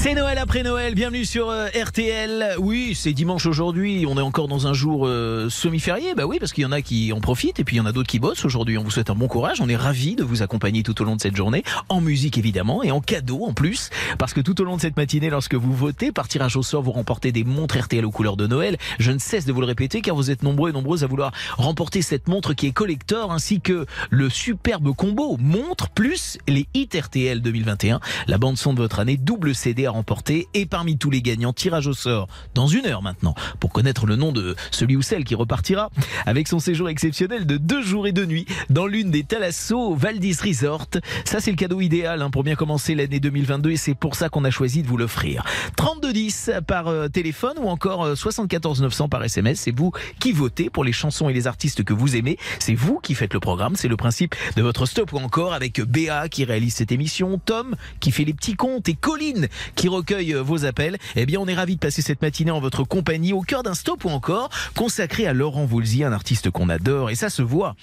C'est Noël après Noël, bienvenue sur euh, RTL. Oui, c'est dimanche aujourd'hui, on est encore dans un jour euh, semi-férié, bah oui, parce qu'il y en a qui en profitent et puis il y en a d'autres qui bossent aujourd'hui. On vous souhaite un bon courage, on est ravis de vous accompagner tout au long de cette journée, en musique évidemment et en cadeau en plus, parce que tout au long de cette matinée, lorsque vous votez, par tirage au sort, vous remportez des montres RTL aux couleurs de Noël. Je ne cesse de vous le répéter car vous êtes nombreux et nombreuses à vouloir remporter cette montre qui est collector ainsi que le superbe combo montre plus les hits RTL 2021, la bande son de votre année, double CD remporter et parmi tous les gagnants, tirage au sort dans une heure maintenant pour connaître le nom de celui ou celle qui repartira avec son séjour exceptionnel de deux jours et deux nuits dans l'une des Thalasso Valdis Resort. Ça, c'est le cadeau idéal hein, pour bien commencer l'année 2022 et c'est pour ça qu'on a choisi de vous l'offrir. 3210 par euh, téléphone ou encore euh, 74 900 par SMS. C'est vous qui votez pour les chansons et les artistes que vous aimez. C'est vous qui faites le programme. C'est le principe de votre stop ou encore avec Béa qui réalise cette émission, Tom qui fait les petits comptes et Colline qui qui recueille euh, vos appels. Eh bien, on est ravis de passer cette matinée en votre compagnie au cœur d'un stop ou encore consacré à Laurent Voulzy, un artiste qu'on adore et ça se voit.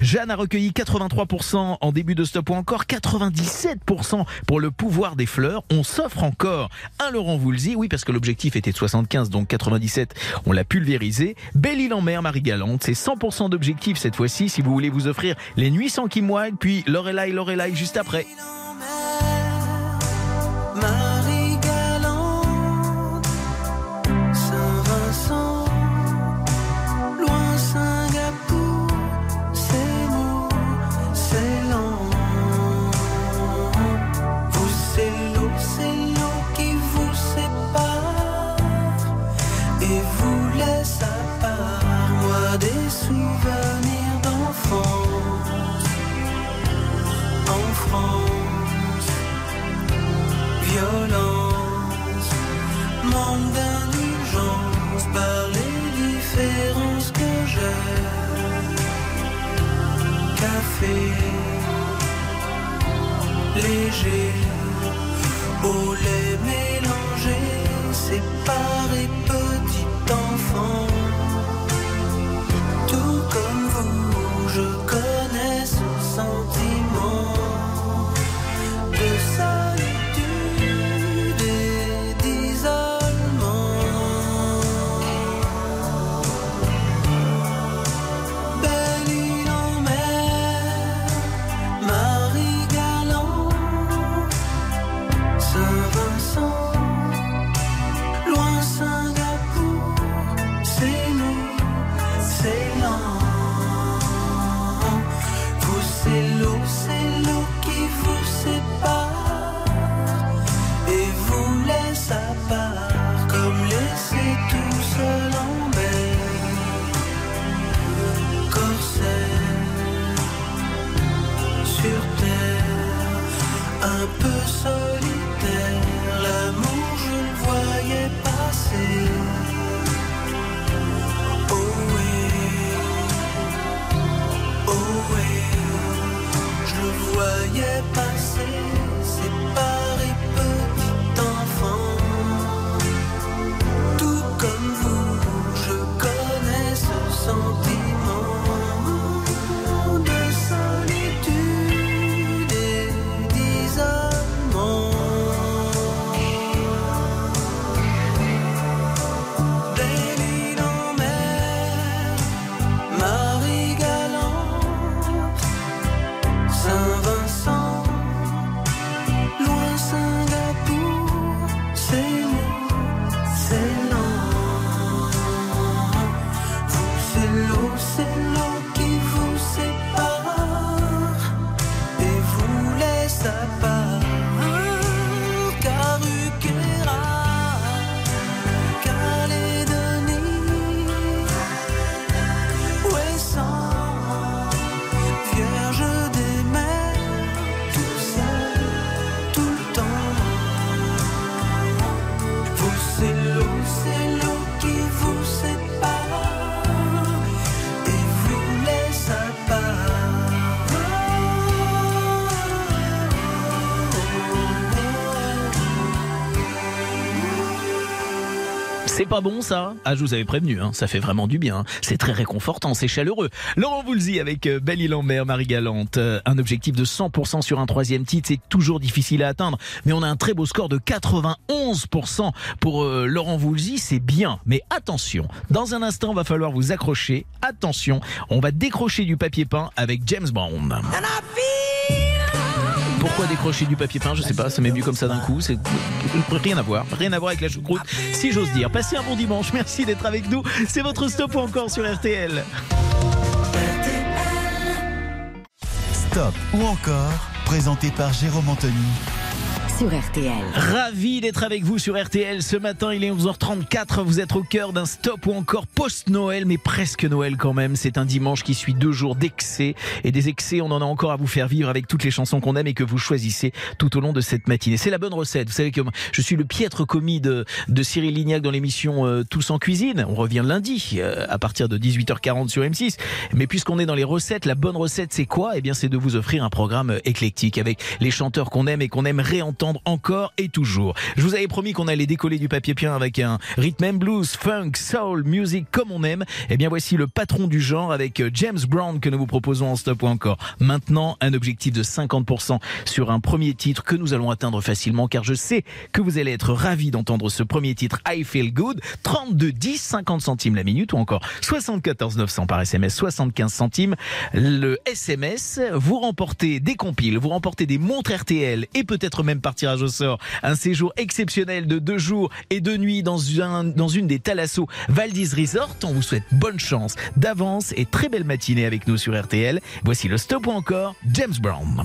Jeanne a recueilli 83% en début de stop ou encore 97% pour le pouvoir des fleurs. On s'offre encore un Laurent Voulzy, oui parce que l'objectif était de 75 donc 97, on l'a pulvérisé. Belle île en mer, Marie Galante, c'est 100% d'objectif cette fois-ci si vous voulez vous offrir les nuits sans Kim Wilde, puis Lorelai Lorelai juste après. Léger, au pas bon ça? Ah, je vous avais prévenu, hein, ça fait vraiment du bien. C'est très réconfortant, c'est chaleureux. Laurent Voulzy avec euh, Belle Île en mer, Marie Galante. Euh, un objectif de 100% sur un troisième titre, c'est toujours difficile à atteindre. Mais on a un très beau score de 91% pour euh, Laurent Voulzy, c'est bien. Mais attention, dans un instant, va falloir vous accrocher. Attention, on va décrocher du papier peint avec James Bond. Pourquoi décrocher du papier peint Je sais pas, ça m'est venu comme ça d'un coup. C'est rien à voir, rien à voir avec la choucroute, si j'ose dire. Passez un bon dimanche. Merci d'être avec nous. C'est votre stop ou encore sur RTL. Stop ou encore, présenté par Jérôme Anthony Ravi d'être avec vous sur RTL. Ce matin, il est 11h34. Vous êtes au cœur d'un stop ou encore post-Noël, mais presque Noël quand même. C'est un dimanche qui suit deux jours d'excès. Et des excès, on en a encore à vous faire vivre avec toutes les chansons qu'on aime et que vous choisissez tout au long de cette matinée. C'est la bonne recette. Vous savez que je suis le piètre commis de, de Cyril Lignac dans l'émission euh, Tous en cuisine. On revient lundi euh, à partir de 18h40 sur M6. Mais puisqu'on est dans les recettes, la bonne recette, c'est quoi? Eh bien, c'est de vous offrir un programme éclectique avec les chanteurs qu'on aime et qu'on aime réentendre encore et toujours. Je vous avais promis qu'on allait décoller du papier peint avec un rhythm and blues, funk, soul, music comme on aime. Eh bien voici le patron du genre avec euh, James Brown que nous vous proposons en stop ou encore. Maintenant, un objectif de 50% sur un premier titre que nous allons atteindre facilement car je sais que vous allez être ravis d'entendre ce premier titre I Feel Good. 32 10 50 centimes la minute ou encore 74 900 par SMS 75 centimes le SMS. Vous remportez des compiles, vous remportez des montres RTL et peut-être même par tirage au sort un séjour exceptionnel de deux jours et deux nuits dans, un, dans une des Thalasso Valdis Resort. On vous souhaite bonne chance d'avance et très belle matinée avec nous sur RTL. Voici le stop ou encore James Brown.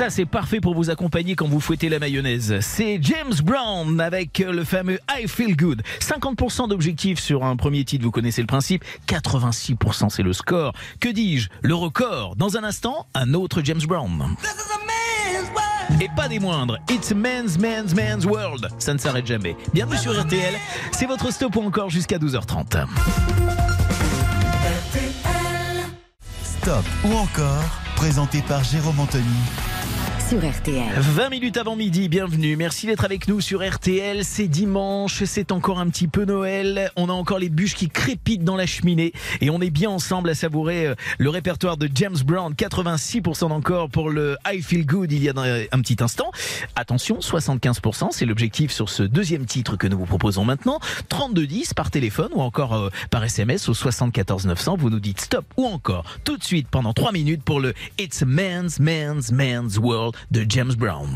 Ça, c'est parfait pour vous accompagner quand vous fouettez la mayonnaise. C'est James Brown avec le fameux I Feel Good. 50% d'objectifs sur un premier titre, vous connaissez le principe. 86% c'est le score. Que dis-je? Le record. Dans un instant, un autre James Brown. Et pas des moindres, It's Man's Man's Man's World. Ça ne s'arrête jamais. Bienvenue sur RTL. C'est votre stop ou encore jusqu'à 12h30. Stop ou encore, présenté par Jérôme Anthony sur RTL. 20 minutes avant midi, bienvenue. Merci d'être avec nous sur RTL. C'est dimanche, c'est encore un petit peu Noël. On a encore les bûches qui crépitent dans la cheminée et on est bien ensemble à savourer euh, le répertoire de James Brown. 86% d'encore pour le I Feel Good il y a un petit instant. Attention, 75%, c'est l'objectif sur ce deuxième titre que nous vous proposons maintenant. 3210 par téléphone ou encore euh, par SMS au 74 900. Vous nous dites stop ou encore tout de suite pendant 3 minutes pour le It's Man's Man's Man's World de James Brown.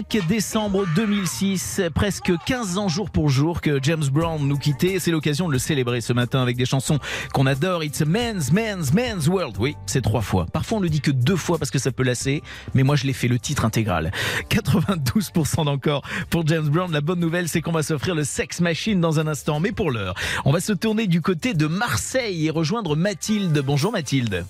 25 décembre 2006, presque 15 ans jour pour jour que James Brown nous quittait. C'est l'occasion de le célébrer ce matin avec des chansons qu'on adore. It's a man's, man's, man's world. Oui, c'est trois fois. Parfois on le dit que deux fois parce que ça peut lasser, mais moi je l'ai fait le titre intégral. 92% d'encore pour James Brown. La bonne nouvelle, c'est qu'on va s'offrir le Sex Machine dans un instant. Mais pour l'heure, on va se tourner du côté de Marseille et rejoindre Mathilde. Bonjour Mathilde.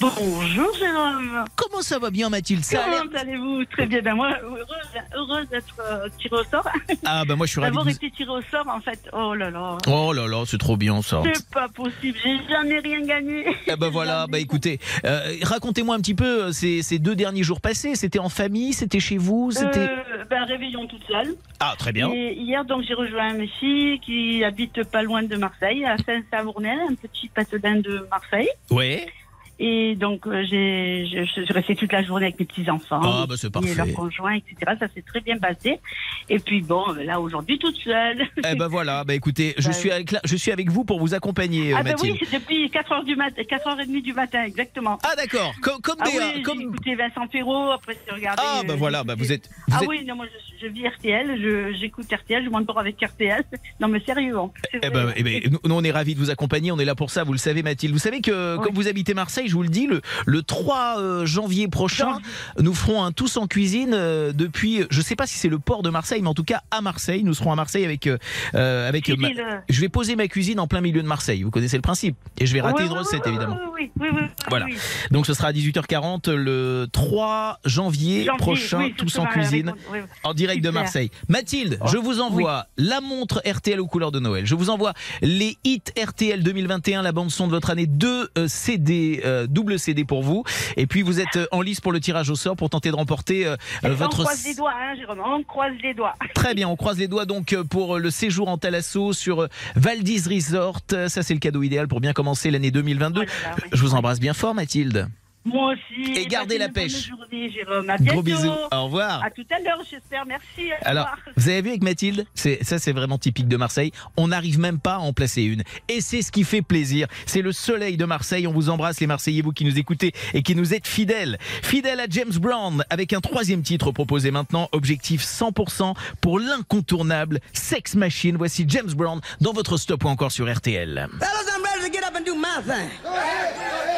Bonjour Jérôme. Comment ça va bien Mathilde? Ça Comment allez-vous? Très bien. Ben moi, heureuse, heureuse d'être euh, tirée au sort. Ah bah moi je suis ravi. D'avoir vous- été tirée au sort, en fait. Oh là là. Oh là là, c'est trop bien ça. C'est pas possible. J'ai jamais rien gagné. Eh ben voilà, bah écoutez, euh, racontez-moi un petit peu euh, ces, ces deux derniers jours passés. C'était en famille, c'était chez vous, c'était. Euh, ben, réveillon toute seule. Ah très bien. Et hier, donc, j'ai rejoint une fille qui habite pas loin de Marseille, à Saint-Savournel, un petit patelin de Marseille. Ouais. Et donc, euh, j'ai, je, je suis restée toute la journée avec mes petits-enfants. Ah, bah, c'est Et parfait. leurs conjoints, etc. Ça s'est très bien passé. Et puis, bon, là, aujourd'hui, toute seule. (laughs) Eh ben voilà, bah écoutez, je Bah, suis avec, la- je suis avec vous pour vous accompagner, euh, Ah ben Mathilde. oui, (laughs) c'est depuis 4h du matin, 4h30 du matin, exactement. Ah d'accord, comme, comme ah oui, comme- j'ai écouté Vincent Ferro, après j'ai regardé... Ah bah euh, voilà, bah vous êtes. vous Ah êtes- oui, non, moi je, je vis RTL, je- j'écoute RTL, je m'endors avec RTL. (laughs) Non mais sérieux, hein. C'est Eh vrai. ben, eh ben, nous, nous, on est ravis de vous accompagner, on est là pour ça, vous le savez Mathilde. Vous savez que comme vous habitez Marseille, je vous le dis, le, le 3 euh, janvier prochain, nous ferons un tous en cuisine euh, depuis, je sais pas si c'est le port de Marseille, mais en tout cas à Marseille. Nous serons à Marseille avec, euh, avec ma- je vais poser ma cuisine en plein milieu de Marseille. Vous connaissez le principe. Et je vais rater une recette ouais, évidemment. Oui, oui, oui. oui, Voilà. oui. Donc ce sera à 18h40 le 3 janvier, Janvier, prochain, oui, tous en cuisine, oui, oui. en direct de. Marseille. Mathilde, je vous envoie la montre RTL aux couleurs de Noël. Je vous envoie les hits RTL 2021, la bande son de votre année, deux CD, euh, double CD pour vous. Et puis vous êtes euh, en lice pour le tirage au sort pour tenter de remporter euh, euh, On votre croise les doigts, hein, Jérôme, on croise les doigts. (laughs) Très bien, on croise les doigts donc euh, pour euh, le séjour en Thalasso sur euh, Valdis Resort. Euh, Ça, c'est le cadeau idéal pour bien commencer l'année 2022. Je vous embrasse bien fort, Mathilde. Moi aussi. Et gardez la pêche. journée, Jérôme. À Gros bientôt. bisous. Au revoir. À tout à l'heure, j'espère. Merci. au Alors, revoir. vous avez vu avec Mathilde, c'est ça c'est vraiment typique de Marseille. On n'arrive même pas à en placer une, et c'est ce qui fait plaisir. C'est le soleil de Marseille. On vous embrasse les Marseillais, vous qui nous écoutez et qui nous êtes fidèles, fidèles à James Brown, avec un troisième titre proposé maintenant. Objectif 100% pour l'incontournable Sex Machine. Voici James Brown dans votre stop ou encore sur RTL. Fellas, I'm ready to get up and do my thing.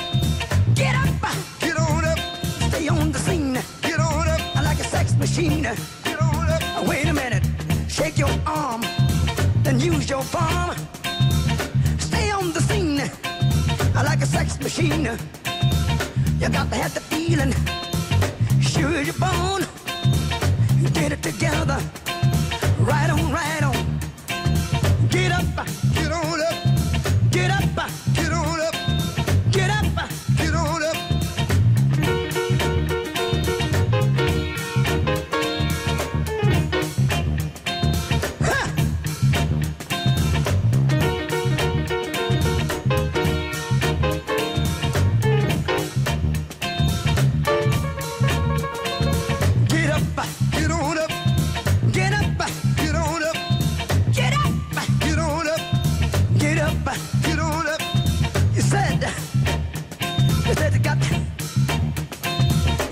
Machine. Wait a minute. Shake your arm. Then use your palm. Stay on the scene. Like like a sex machine. You got to have the feeling, sure as you're born. Get it together, right on, right on. Get up,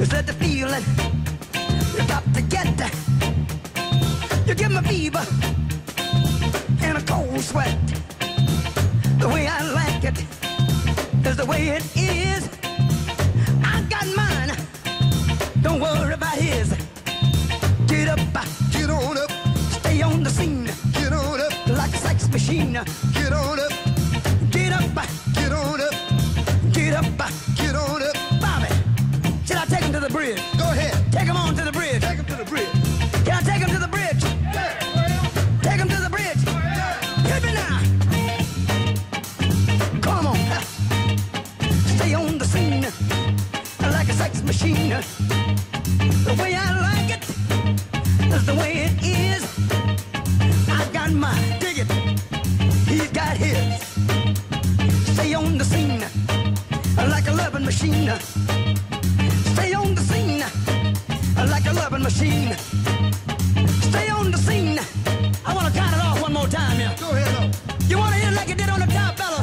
said the feeling, you got to get. You give me fever and a cold sweat. The way I like it is the way it is. I got mine. Don't worry about his. Get up, get on up, stay on the scene. Get on up, like a sex machine. Get on up, get up, get on up, get up, sex machine. The way I like it is the way it is. I got mine, dig it. He's got his. Stay on the scene like a loving machine. Stay on the scene like a loving machine. Stay on the scene. I want to count it off one more time here. Go ahead. You want to hit it like you did on the top, fellas?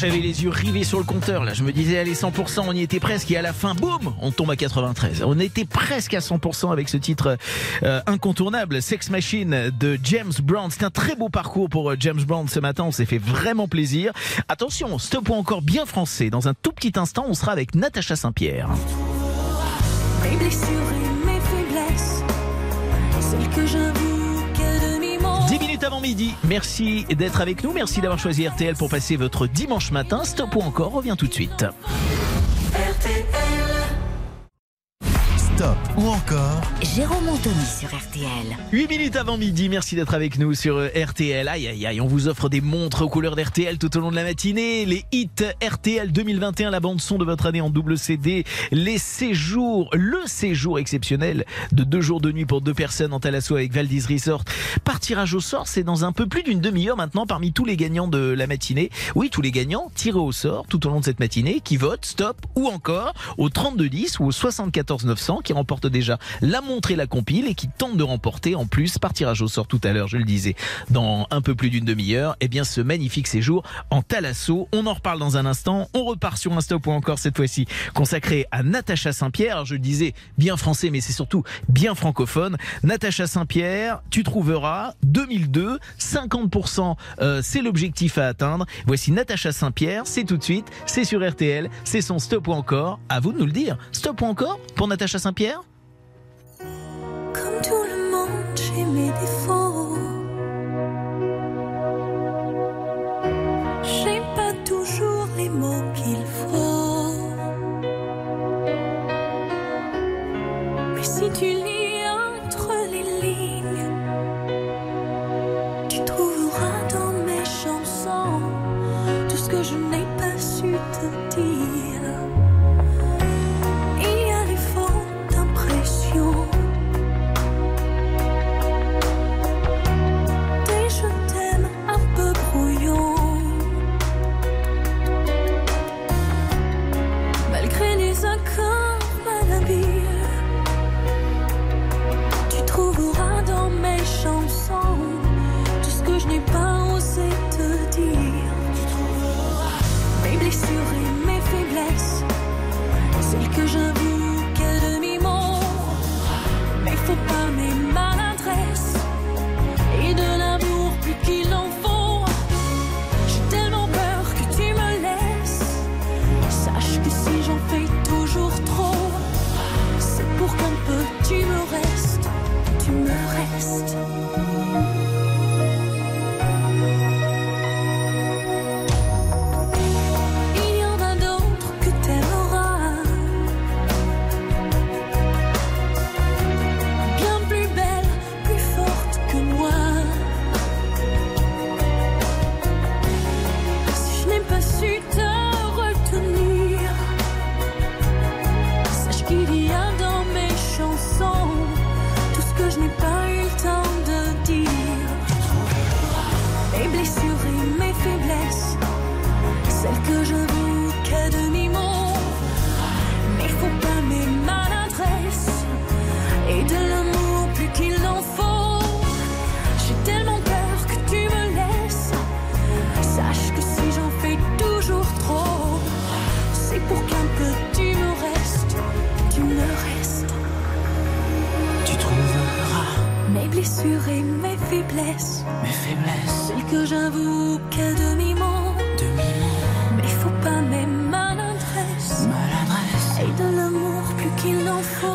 J'avais les yeux rivés sur le compteur là. Je me disais allez 100%, on y était presque et à la fin, boum, on tombe à 93. On était presque à 100% avec ce titre euh, incontournable, Sex Machine de James Brown. C'est un très beau parcours pour euh, James Brown ce matin. On s'est fait vraiment plaisir. Attention, stop ou encore bien français. Dans un tout petit instant, on sera avec Natacha Saint-Pierre. Mes blessures mes faiblesses, celles que midi. Merci d'être avec nous. Merci d'avoir choisi RTL pour passer votre dimanche matin. Stop ou encore revient tout de suite. Ou encore Jérôme Anthony sur RTL. 8 minutes avant midi, merci d'être avec nous sur euh, RTL. Aïe aïe aïe, on vous offre des montres aux couleurs d'RTL tout au long de la matinée. Les hits RTL 2021, la bande son de votre année en double CD. Les séjours, le séjour exceptionnel de deux jours de nuit pour deux personnes en Thalasso avec Valdis Resort. Par tirage au sort, c'est dans un peu plus d'une demi-heure maintenant parmi tous les gagnants de la matinée. Oui, tous les gagnants tirés au sort tout au long de cette matinée qui votent stop ou encore au 3210 ou au 74 900 qui qui remportent déjà la montre et la compile et qui tentent de remporter en plus par tirage au sort tout à l'heure, je le disais, dans un peu plus d'une demi-heure, eh bien ce magnifique séjour en Thalasso. On en reparle dans un instant. On repart sur un stop ou encore cette fois-ci consacré à Natacha Saint-Pierre. Je le disais, bien français, mais c'est surtout bien francophone. Natacha Saint-Pierre, tu trouveras 2002, 50%, euh, c'est l'objectif à atteindre. Voici Natacha Saint-Pierre, c'est tout de suite, c'est sur RTL, c'est son stop ou encore. À vous de nous le dire. Stop ou encore pour Natacha Saint-Pierre? Comme tout le monde, j'ai mes défauts. J'ai pas toujours les mots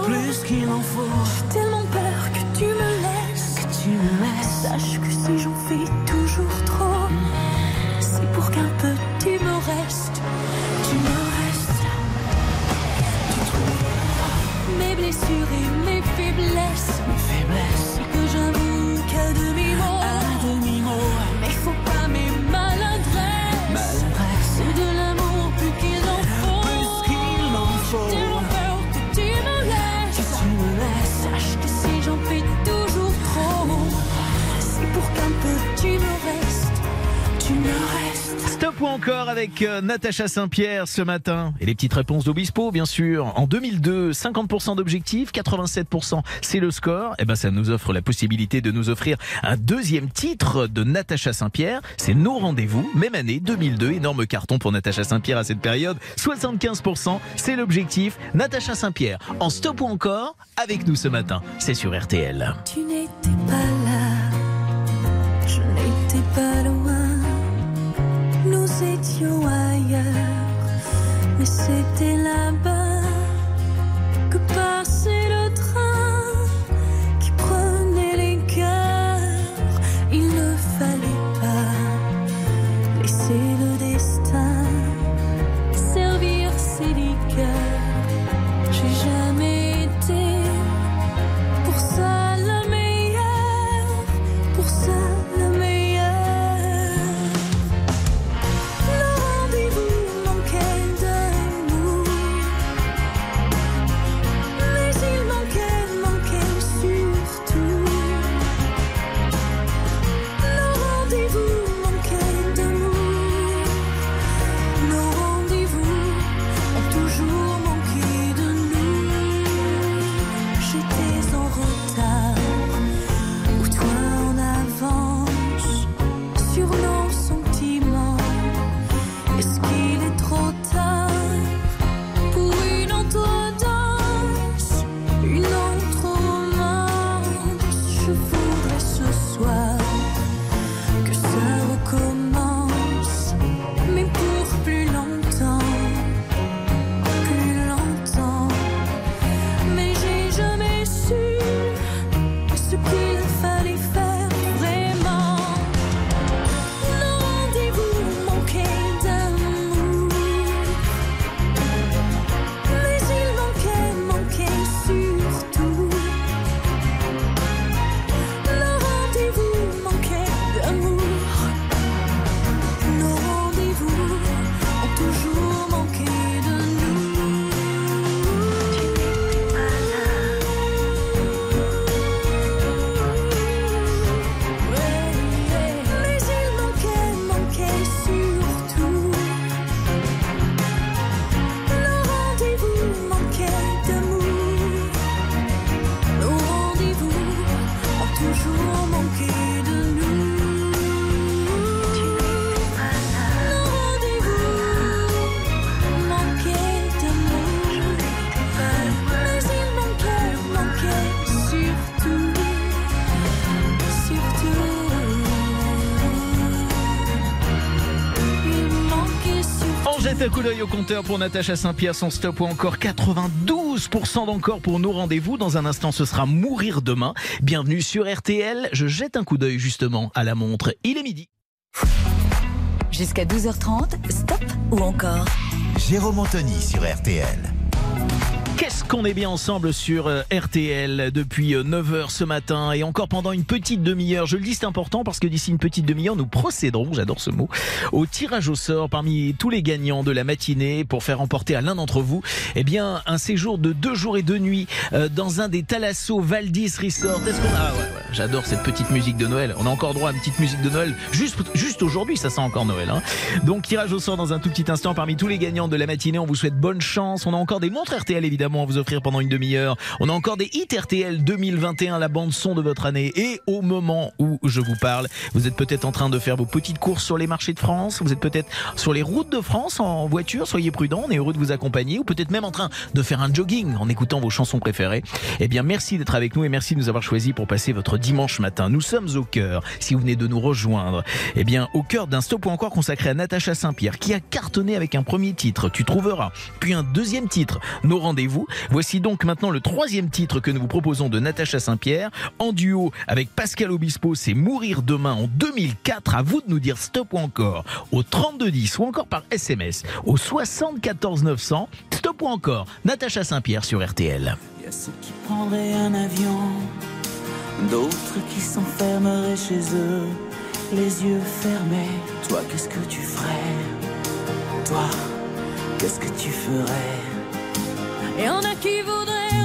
plus qu'il en faut. Ou encore avec euh, Natacha Saint-Pierre ce matin. Et les petites réponses d'Obispo, bien sûr. En 2002, 50% d'objectifs, 87% c'est le score. Et ben, ça nous offre la possibilité de nous offrir un deuxième titre de Natacha Saint-Pierre. C'est nos rendez-vous, même année 2002. Énorme carton pour Natacha Saint-Pierre à cette période. 75%, c'est l'objectif. Natacha Saint-Pierre en stop ou encore avec nous ce matin. C'est sur RTL. Tu n'étais pas ailleurs, mais c'était là-bas que passait le train au compteur pour Natacha Saint-Pierre, son stop ou encore 92% d'encore pour nos rendez-vous. Dans un instant, ce sera mourir demain. Bienvenue sur RTL. Je jette un coup d'œil justement à la montre. Il est midi. Jusqu'à 12h30, stop ou encore? Jérôme Anthony sur RTL. Qu'est-ce qu'on est bien ensemble sur euh, RTL depuis 9h ce matin et encore pendant une petite demi-heure? Je le dis, c'est important parce que d'ici une petite demi-heure, nous procéderons, j'adore ce mot, au tirage au sort parmi tous les gagnants de la matinée pour faire emporter à l'un d'entre vous, eh bien, un séjour de deux jours et deux nuits euh, dans un des Thalasso Valdis Resort. Est-ce qu'on. Ah ouais, ouais, j'adore cette petite musique de Noël. On a encore droit à une petite musique de Noël juste, juste aujourd'hui, ça sent encore Noël. Hein. Donc, tirage au sort dans un tout petit instant parmi tous les gagnants de la matinée. On vous souhaite bonne chance. On a encore des montres RTL évidemment à vous offrir pendant une demi-heure. On a encore des hits RTL 2021, la bande son de votre année. Et au moment où je vous parle, vous êtes peut-être en train de faire vos petites courses sur les marchés de France. Vous êtes peut-être sur les routes de France en voiture. Soyez prudents. On est heureux de vous accompagner. Ou peut-être même en train de faire un jogging en écoutant vos chansons préférées. Eh bien, merci d'être avec nous et merci de nous avoir choisis pour passer votre dimanche matin. Nous sommes au cœur, si vous venez de nous rejoindre, eh bien, au cœur d'un stop ou encore consacré à Natacha Saint-Pierre qui a cartonné avec un premier titre, Tu trouveras, puis un deuxième titre, Nos rendez-vous. Voici donc maintenant le troisième titre que nous vous proposons de Natacha Saint-Pierre en duo avec Pascal Obispo, c'est Mourir demain en 2004. À vous de nous dire stop ou encore au 3210 ou encore par SMS au 74 900. Stop ou encore Natacha Saint-Pierre sur RTL. Il ceux qui prendraient un avion, d'autres qui s'enfermeraient chez eux, les yeux fermés. Toi, qu'est-ce que tu ferais? Toi, qu'est-ce que tu ferais? Et on a qui voudraient revoir la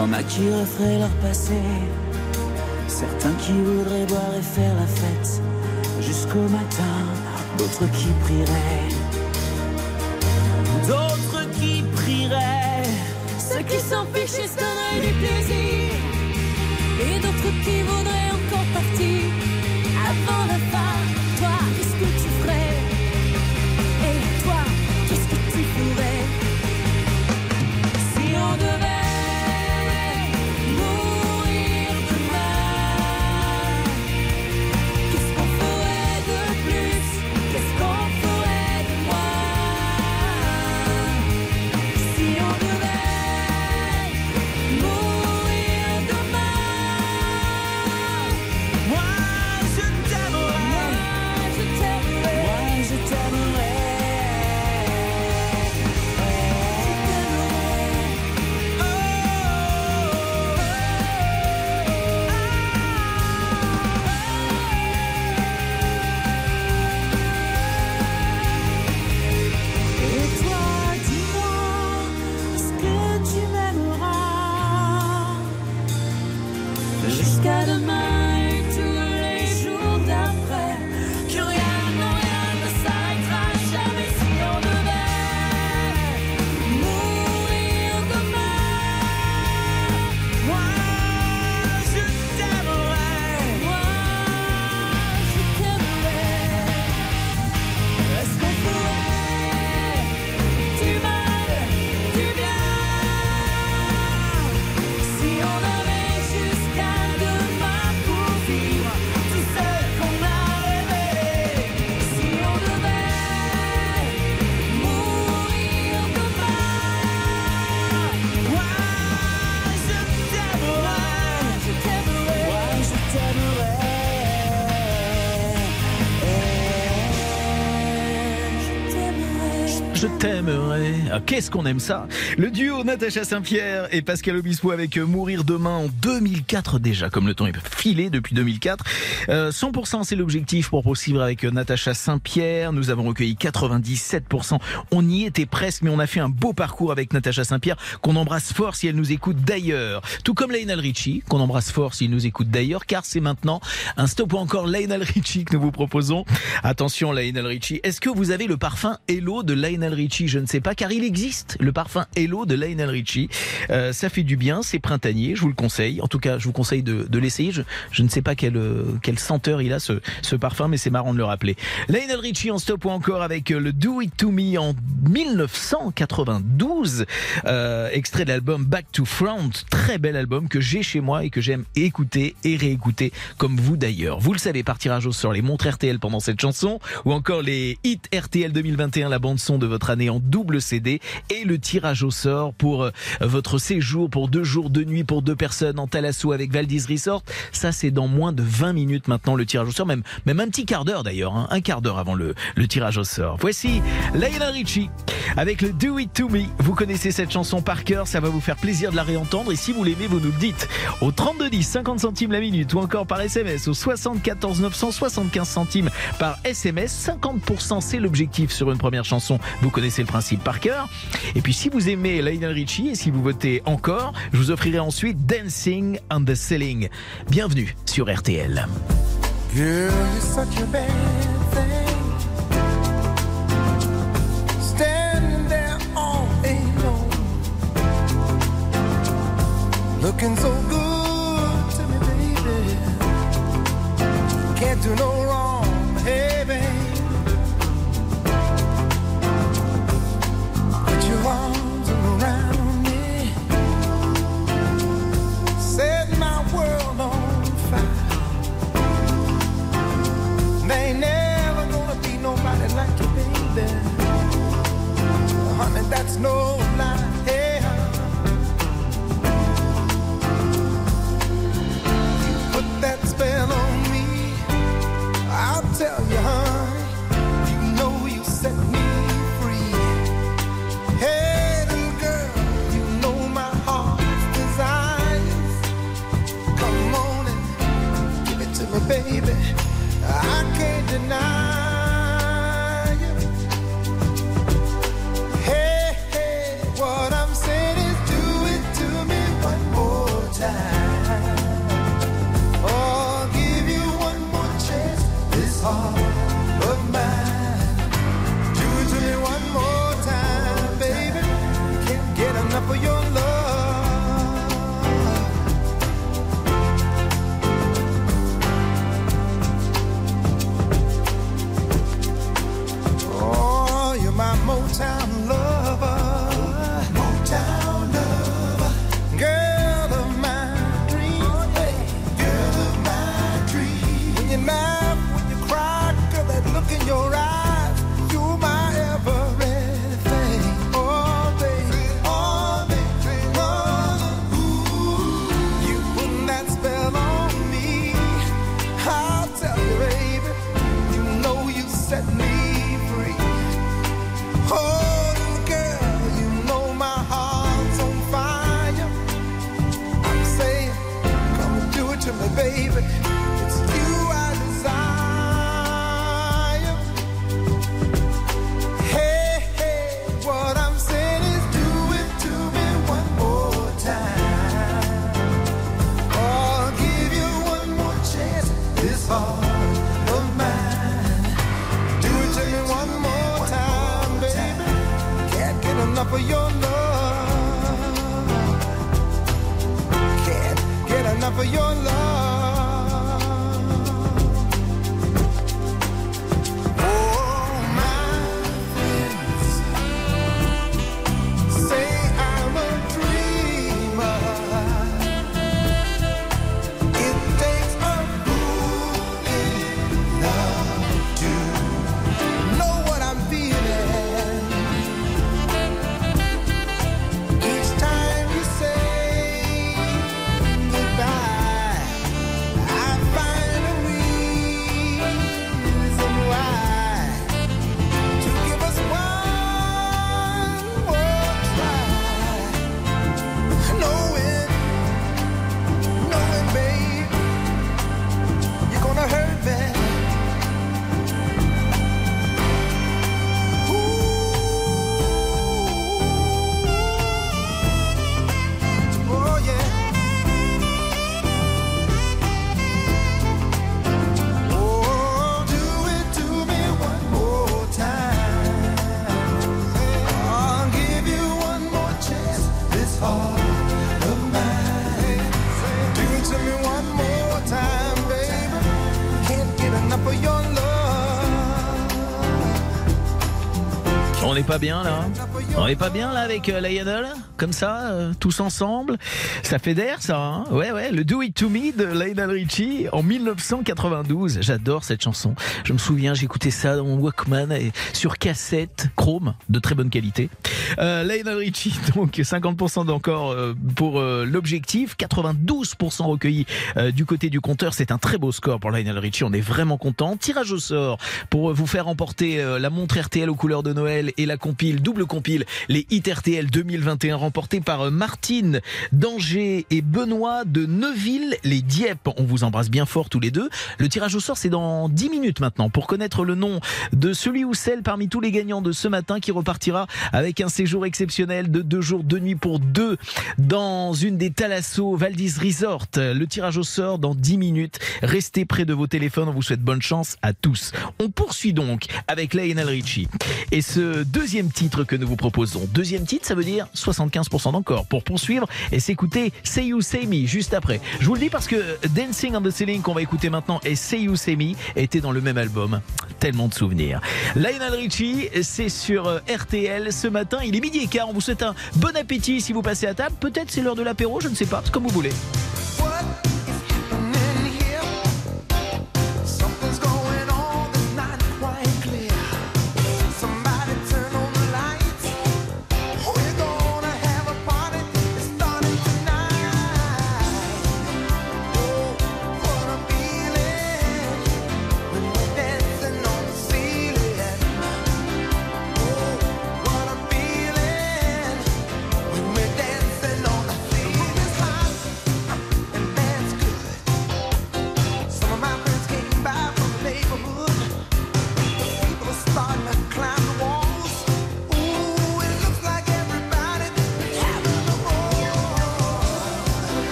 en a qui referaient leur passé, certains qui voudraient boire et faire la fête jusqu'au matin, d'autres qui prieraient, d'autres qui prieraient. Ceux qui s'en fichent et se du plaisir. Et d'autres qui voudraient Qu'est-ce qu'on aime ça? Le duo Natacha Saint-Pierre et Pascal Obispo avec euh, Mourir demain en 2004 déjà, comme le temps est filé depuis 2004. Euh, 100% c'est l'objectif pour poursuivre avec euh, Natacha Saint-Pierre. Nous avons recueilli 97%. On y était presque, mais on a fait un beau parcours avec Natacha Saint-Pierre qu'on embrasse fort si elle nous écoute d'ailleurs. Tout comme Lionel Richie, qu'on embrasse fort s'il nous écoute d'ailleurs, car c'est maintenant un stop ou encore Lionel Richie que nous vous proposons. Attention Lionel Richie, est-ce que vous avez le parfum Hello de Lionel Richie? Je ne sais pas, car il existe le parfum Hello de Lionel Richie. Euh, ça fait du bien, c'est printanier, je vous le conseille. En tout cas, je vous conseille de, de l'essayer. Je, je ne sais pas quelle, euh, quelle senteur il a ce, ce parfum, mais c'est marrant de le rappeler. Lionel Richie en stop ou encore avec euh, le Do It To Me en 1992, euh, extrait de l'album Back to Front, très bel album que j'ai chez moi et que j'aime écouter et réécouter, comme vous d'ailleurs. Vous le savez, par tirage au sort les montres RTL pendant cette chanson, ou encore les hits RTL 2021, la bande son de votre année en double CD, et le tirage au sort pour euh, votre séjour pour deux jours, deux nuits pour deux personnes en Thalasso avec Valdis Resort. Ça, c'est dans moins de 20 minutes maintenant le tirage au sort, même, même un petit quart d'heure d'ailleurs, hein, un quart d'heure avant le, le tirage au sort. Voici Lionel Richie avec le Do It To Me. Vous connaissez cette chanson par cœur, ça va vous faire plaisir de la réentendre et si vous l'aimez, vous nous le dites au 3210, 50 centimes la minute ou encore par SMS au 74 975 centimes par SMS. 50% c'est l'objectif sur une première chanson. Vous connaissez le principe par cœur. Et puis si vous aimez Lionel Richie et si vous votez encore, je vous offrirai ensuite Dancing on the Ceiling. Bienvenue sur RTL. Girl, you're such a bad thing. Standing there all alone. Looking so good to me, baby. Can't do no wrong, There ain't never gonna be nobody like you, baby. Honey, that's no lie. Hey, you put that spell on me. I'll tell you, heart pas bien là On n'est pas bien là avec euh, Lionel? Comme ça, euh, tous ensemble? Ça fait d'air ça, hein? Ouais, ouais, le Do It To Me de Lionel Richie en 1992. J'adore cette chanson. Je me souviens, j'écoutais ça dans mon Walkman et sur cassette chrome de très bonne qualité. Euh, Lionel Richie, (laughs) donc 50% d'encore euh, pour euh, l'objectif, 92% recueillis euh, du côté du compteur. C'est un très beau score pour Lionel Richie. On est vraiment content. Tirage au sort pour vous faire emporter la montre RTL aux couleurs de Noël et la compile, double compile, les hits RTL 2021 remportés par Martine d'Angers et Benoît de Neuville, les Dieppe. On vous embrasse bien fort tous les deux. Le tirage au sort, c'est dans 10 minutes maintenant pour connaître le nom de celui ou celle parmi tous les gagnants de ce matin qui repartira avec un séjour exceptionnel de deux jours, deux nuits pour deux dans une des Thalasso Valdis Resort. Le tirage au sort dans 10 minutes. Restez près de vos téléphones. On vous souhaite bonne chance à tous. On poursuit donc avec Lionel Richie. Et ce deuxième titre que nous vous proposons, deuxième titre, ça veut dire 75% d'encore pour poursuivre et s'écouter Say You Say Me juste après. Je vous le dis parce que Dancing on the Ceiling qu'on va écouter maintenant et Say You Say Me étaient dans le même album. Tellement de souvenirs. Lionel Richie, c'est sur euh, RTL ce matin. Il est midi et quart. On vous souhaite un bon appétit si vous passez à table. Peut-être c'est l'heure de l'apéro, je ne sais pas. Comme vous voulez.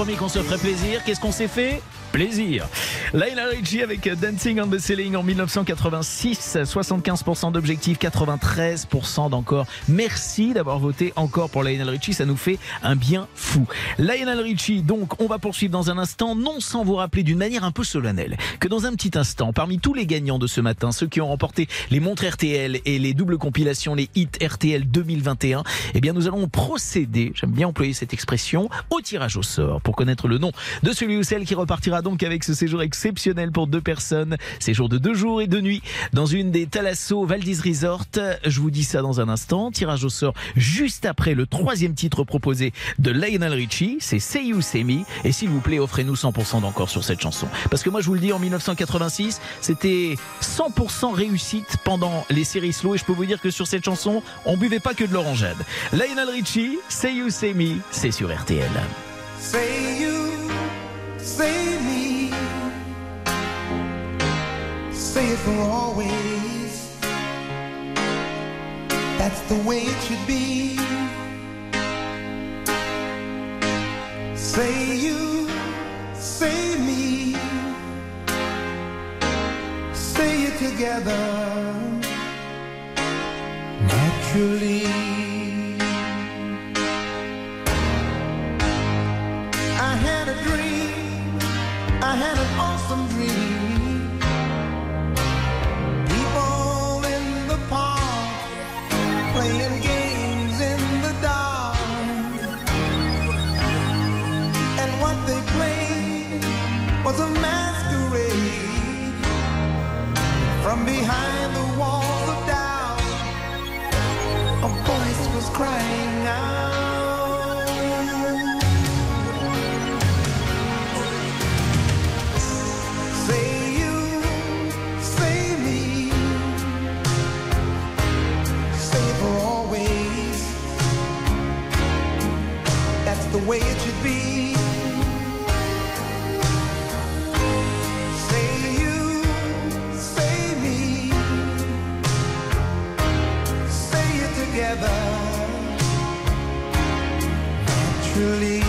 Promis qu'on se ferait plaisir. Qu'est-ce qu'on s'est fait? Plaisir. Lionel Richie avec Dancing on the Ceiling en 1986, 75% d'objectifs, 93% d'encore. Merci d'avoir voté encore pour Lionel Richie, ça nous fait un bien fou. Lionel Richie, donc, on va poursuivre dans un instant, non sans vous rappeler d'une manière un peu solennelle que dans un petit instant, parmi tous les gagnants de ce matin, ceux qui ont remporté les montres RTL et les doubles compilations, les hits RTL 2021, eh bien, nous allons procéder, j'aime bien employer cette expression, au tirage au sort pour connaître le nom de celui ou celle qui repartira donc avec ce séjour exceptionnel pour deux personnes, séjour de deux jours et deux nuits dans une des Thalasso Valdis Resort. Je vous dis ça dans un instant. Tirage au sort juste après le troisième titre proposé de Lionel Richie, c'est Say You Say Me. Et s'il vous plaît, offrez-nous 100% d'encore sur cette chanson. Parce que moi, je vous le dis, en 1986, c'était 100% réussite pendant les séries slow. Et je peux vous dire que sur cette chanson, on buvait pas que de l'orangeade. Lionel Richie, Say You Say Me, c'est sur RTL. Say you, say me, it for always. That's the way it should be. Say you, say me, say it together naturally. From behind the walls of doubt. A voice was crying out. Say you, say me, say for always. That's the way it should to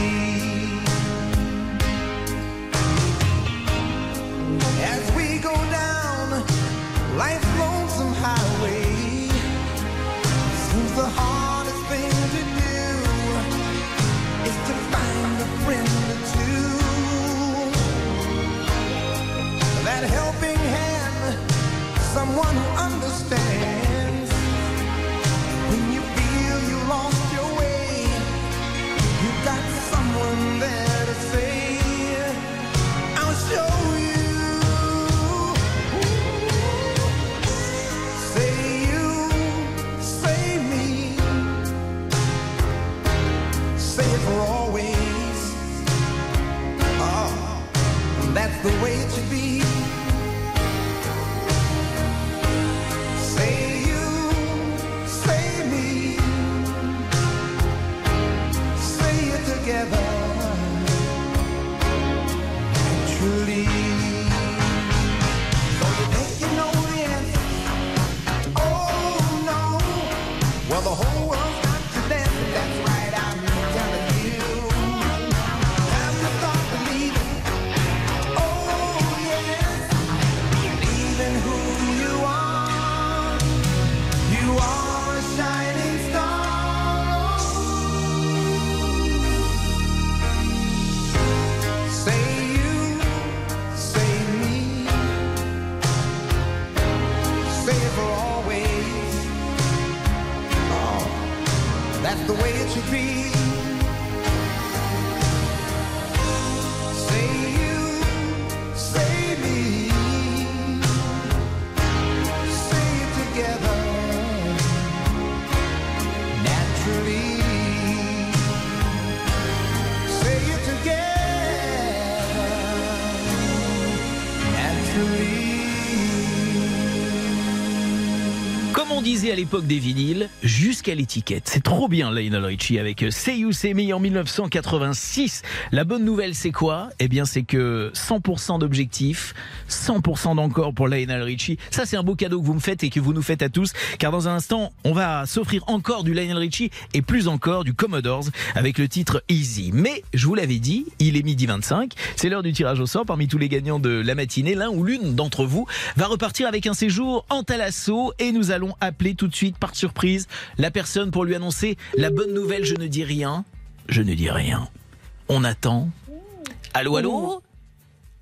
à l'époque des vinyles, jusqu'à l'étiquette. C'est trop bien, Lionel Richie, avec Say You Say en 1986. La bonne nouvelle, c'est quoi? Eh bien, c'est que 100% d'objectifs, 100% d'encore pour Lionel Richie. Ça, c'est un beau cadeau que vous me faites et que vous nous faites à tous, car dans un instant, on va s'offrir encore du Lionel Richie et plus encore du Commodores avec le titre Easy. Mais, je vous l'avais dit, il est midi 25. C'est l'heure du tirage au sort. Parmi tous les gagnants de la matinée, l'un ou l'une d'entre vous va repartir avec un séjour en Thalasso et nous allons appeler tout de suite par surprise la personne pour lui annoncer la bonne nouvelle. Je ne dis rien. Je ne dis rien. On attend. Allô, allô?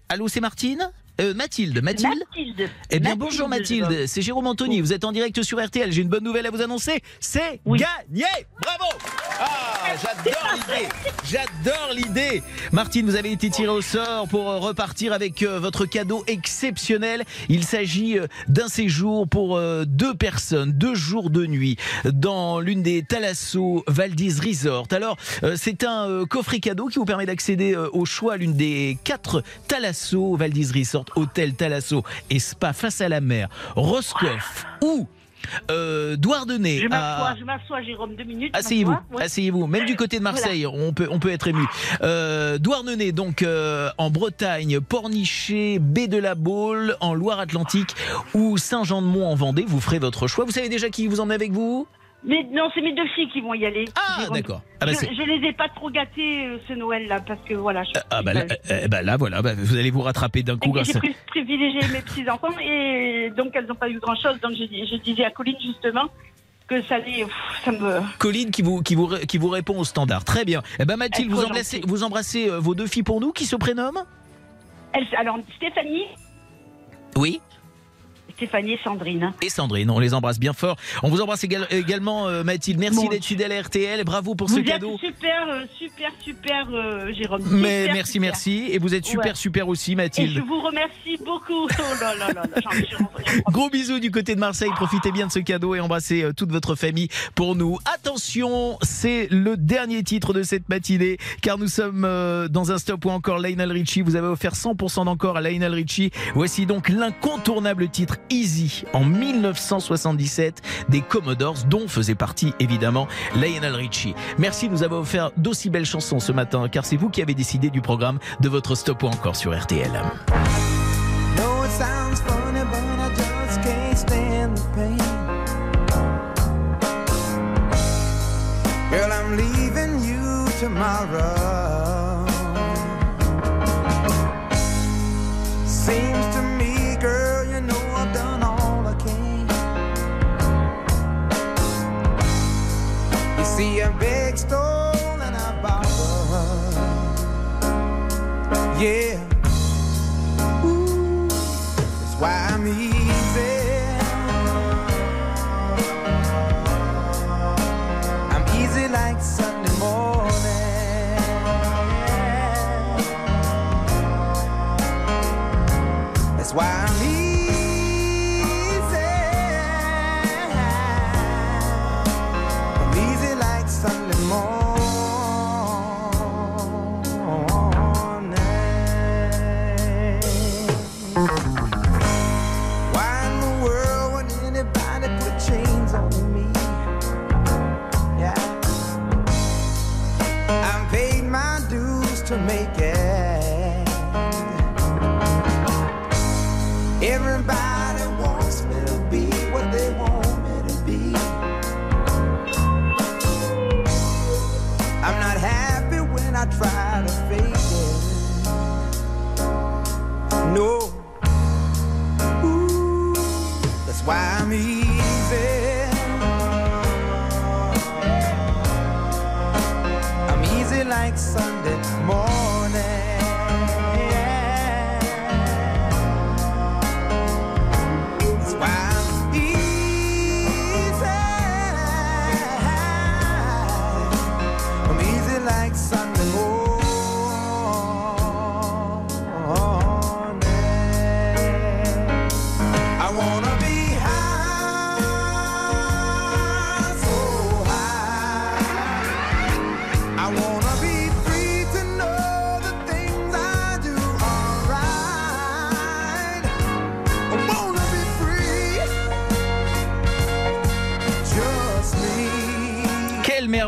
Allô, c'est Martine? Euh, Mathilde, Mathilde Mathilde. Eh bien, bonjour Mathilde, c'est Jérôme Anthony, vous êtes en direct sur RTL, j'ai une bonne nouvelle à vous annoncer, c'est gagné. Bravo. Ah, j'adore l'idée. J'adore l'idée. Martine, vous avez été tirée au sort pour euh, repartir avec euh, votre cadeau exceptionnel. Il s'agit euh, d'un séjour pour deux personnes, deux jours de nuit, dans l'une des Thalasso Valdis Resort. Alors, c'est un coffret cadeau qui vous permet d'accéder au choix à l'une des quatre Thalasso Valdis Resort, hôtel Thalasso et spa face à la mer, Roscoff ou euh, Douarnenez. Je m'assois, à- je m'assois, Jérôme, deux minutes. Asseyez-vous, asseyez-vous. Même du côté de Marseille, on peut on peut être ému. Euh, Douarnenez, donc euh, en Bretagne, Pornichet, Baie de la Baule, en Loire-Atlantique ou Saint-Jean-de-Mont en Vendée. Vous ferez votre choix. Vous savez déjà qui vous emmenez avec vous? Mais non, c'est mes deux filles qui vont y aller. Ah, d'accord. Ah, bah, je, je les ai pas trop gâtés euh, ce Noël-là, parce que voilà. Je, Ah bah là, euh, bah là voilà, bah, vous allez vous rattraper d'un coup J'ai pri- privilégié mes petits-enfants et donc elles n'ont pas eu grand-chose. Donc je, dis- je disais à Colline justement que ça allait. pff, Ça me. Colline qui vous, qui, vous, qui vous répond au standard. Très bien. Eh ben Mathilde, embrassez, vous embrassez euh, vos deux filles pour nous qui se prénomment? Elles- alors Stéphanie, Oui. Stéphanie et Sandrine. Et Sandrine, on les embrasse bien fort. On vous embrasse égal- également, euh, Mathilde. Merci d'être fidèle à RTL. Bravo pour Vous ce êtes cadeau. super, euh, super, super, euh, Jérôme. Mais Super, merci, super. merci. Et vous êtes super, Ouais. super aussi, Et Mathilde. je vous remercie beaucoup. (laughs) Oh là là là, Gros bisous du côté de Marseille. Profitez bien de ce cadeau et embrassez euh, toute votre famille pour nous. Attention, c'est le dernier titre de cette matinée car nous sommes euh, dans un stop où encore Lionel Richie. Vous avez offert 100% d'encore à Lionel Richie. Voici donc l'incontournable titre Easy en 1977 des Commodores dont faisait partie évidemment Lionel Richie. Merci de nous avoir offert d'aussi belles chansons ce matin car c'est vous qui avez décidé du programme de votre stop ou encore sur RTL.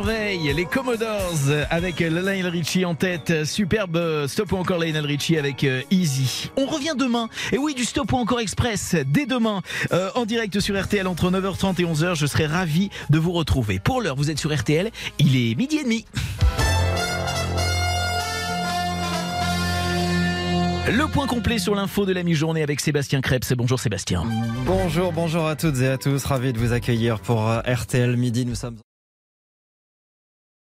Les Commodores avec Lionel Richie en tête. Superbe euh, stop ou encore Lionel Richie avec euh, Easy. On revient demain. Et oui, du stop ou encore express dès demain euh, en direct sur RTL entre 9h30 et 11h. Je serai ravi de vous retrouver. Pour l'heure, vous êtes sur RTL. Il est midi et demi. Le point complet sur l'info de la mi-journée avec Sébastien Krebs. Bonjour Sébastien. Bonjour, bonjour à toutes et à tous. Ravi de vous accueillir pour RTL Midi. Nous sommes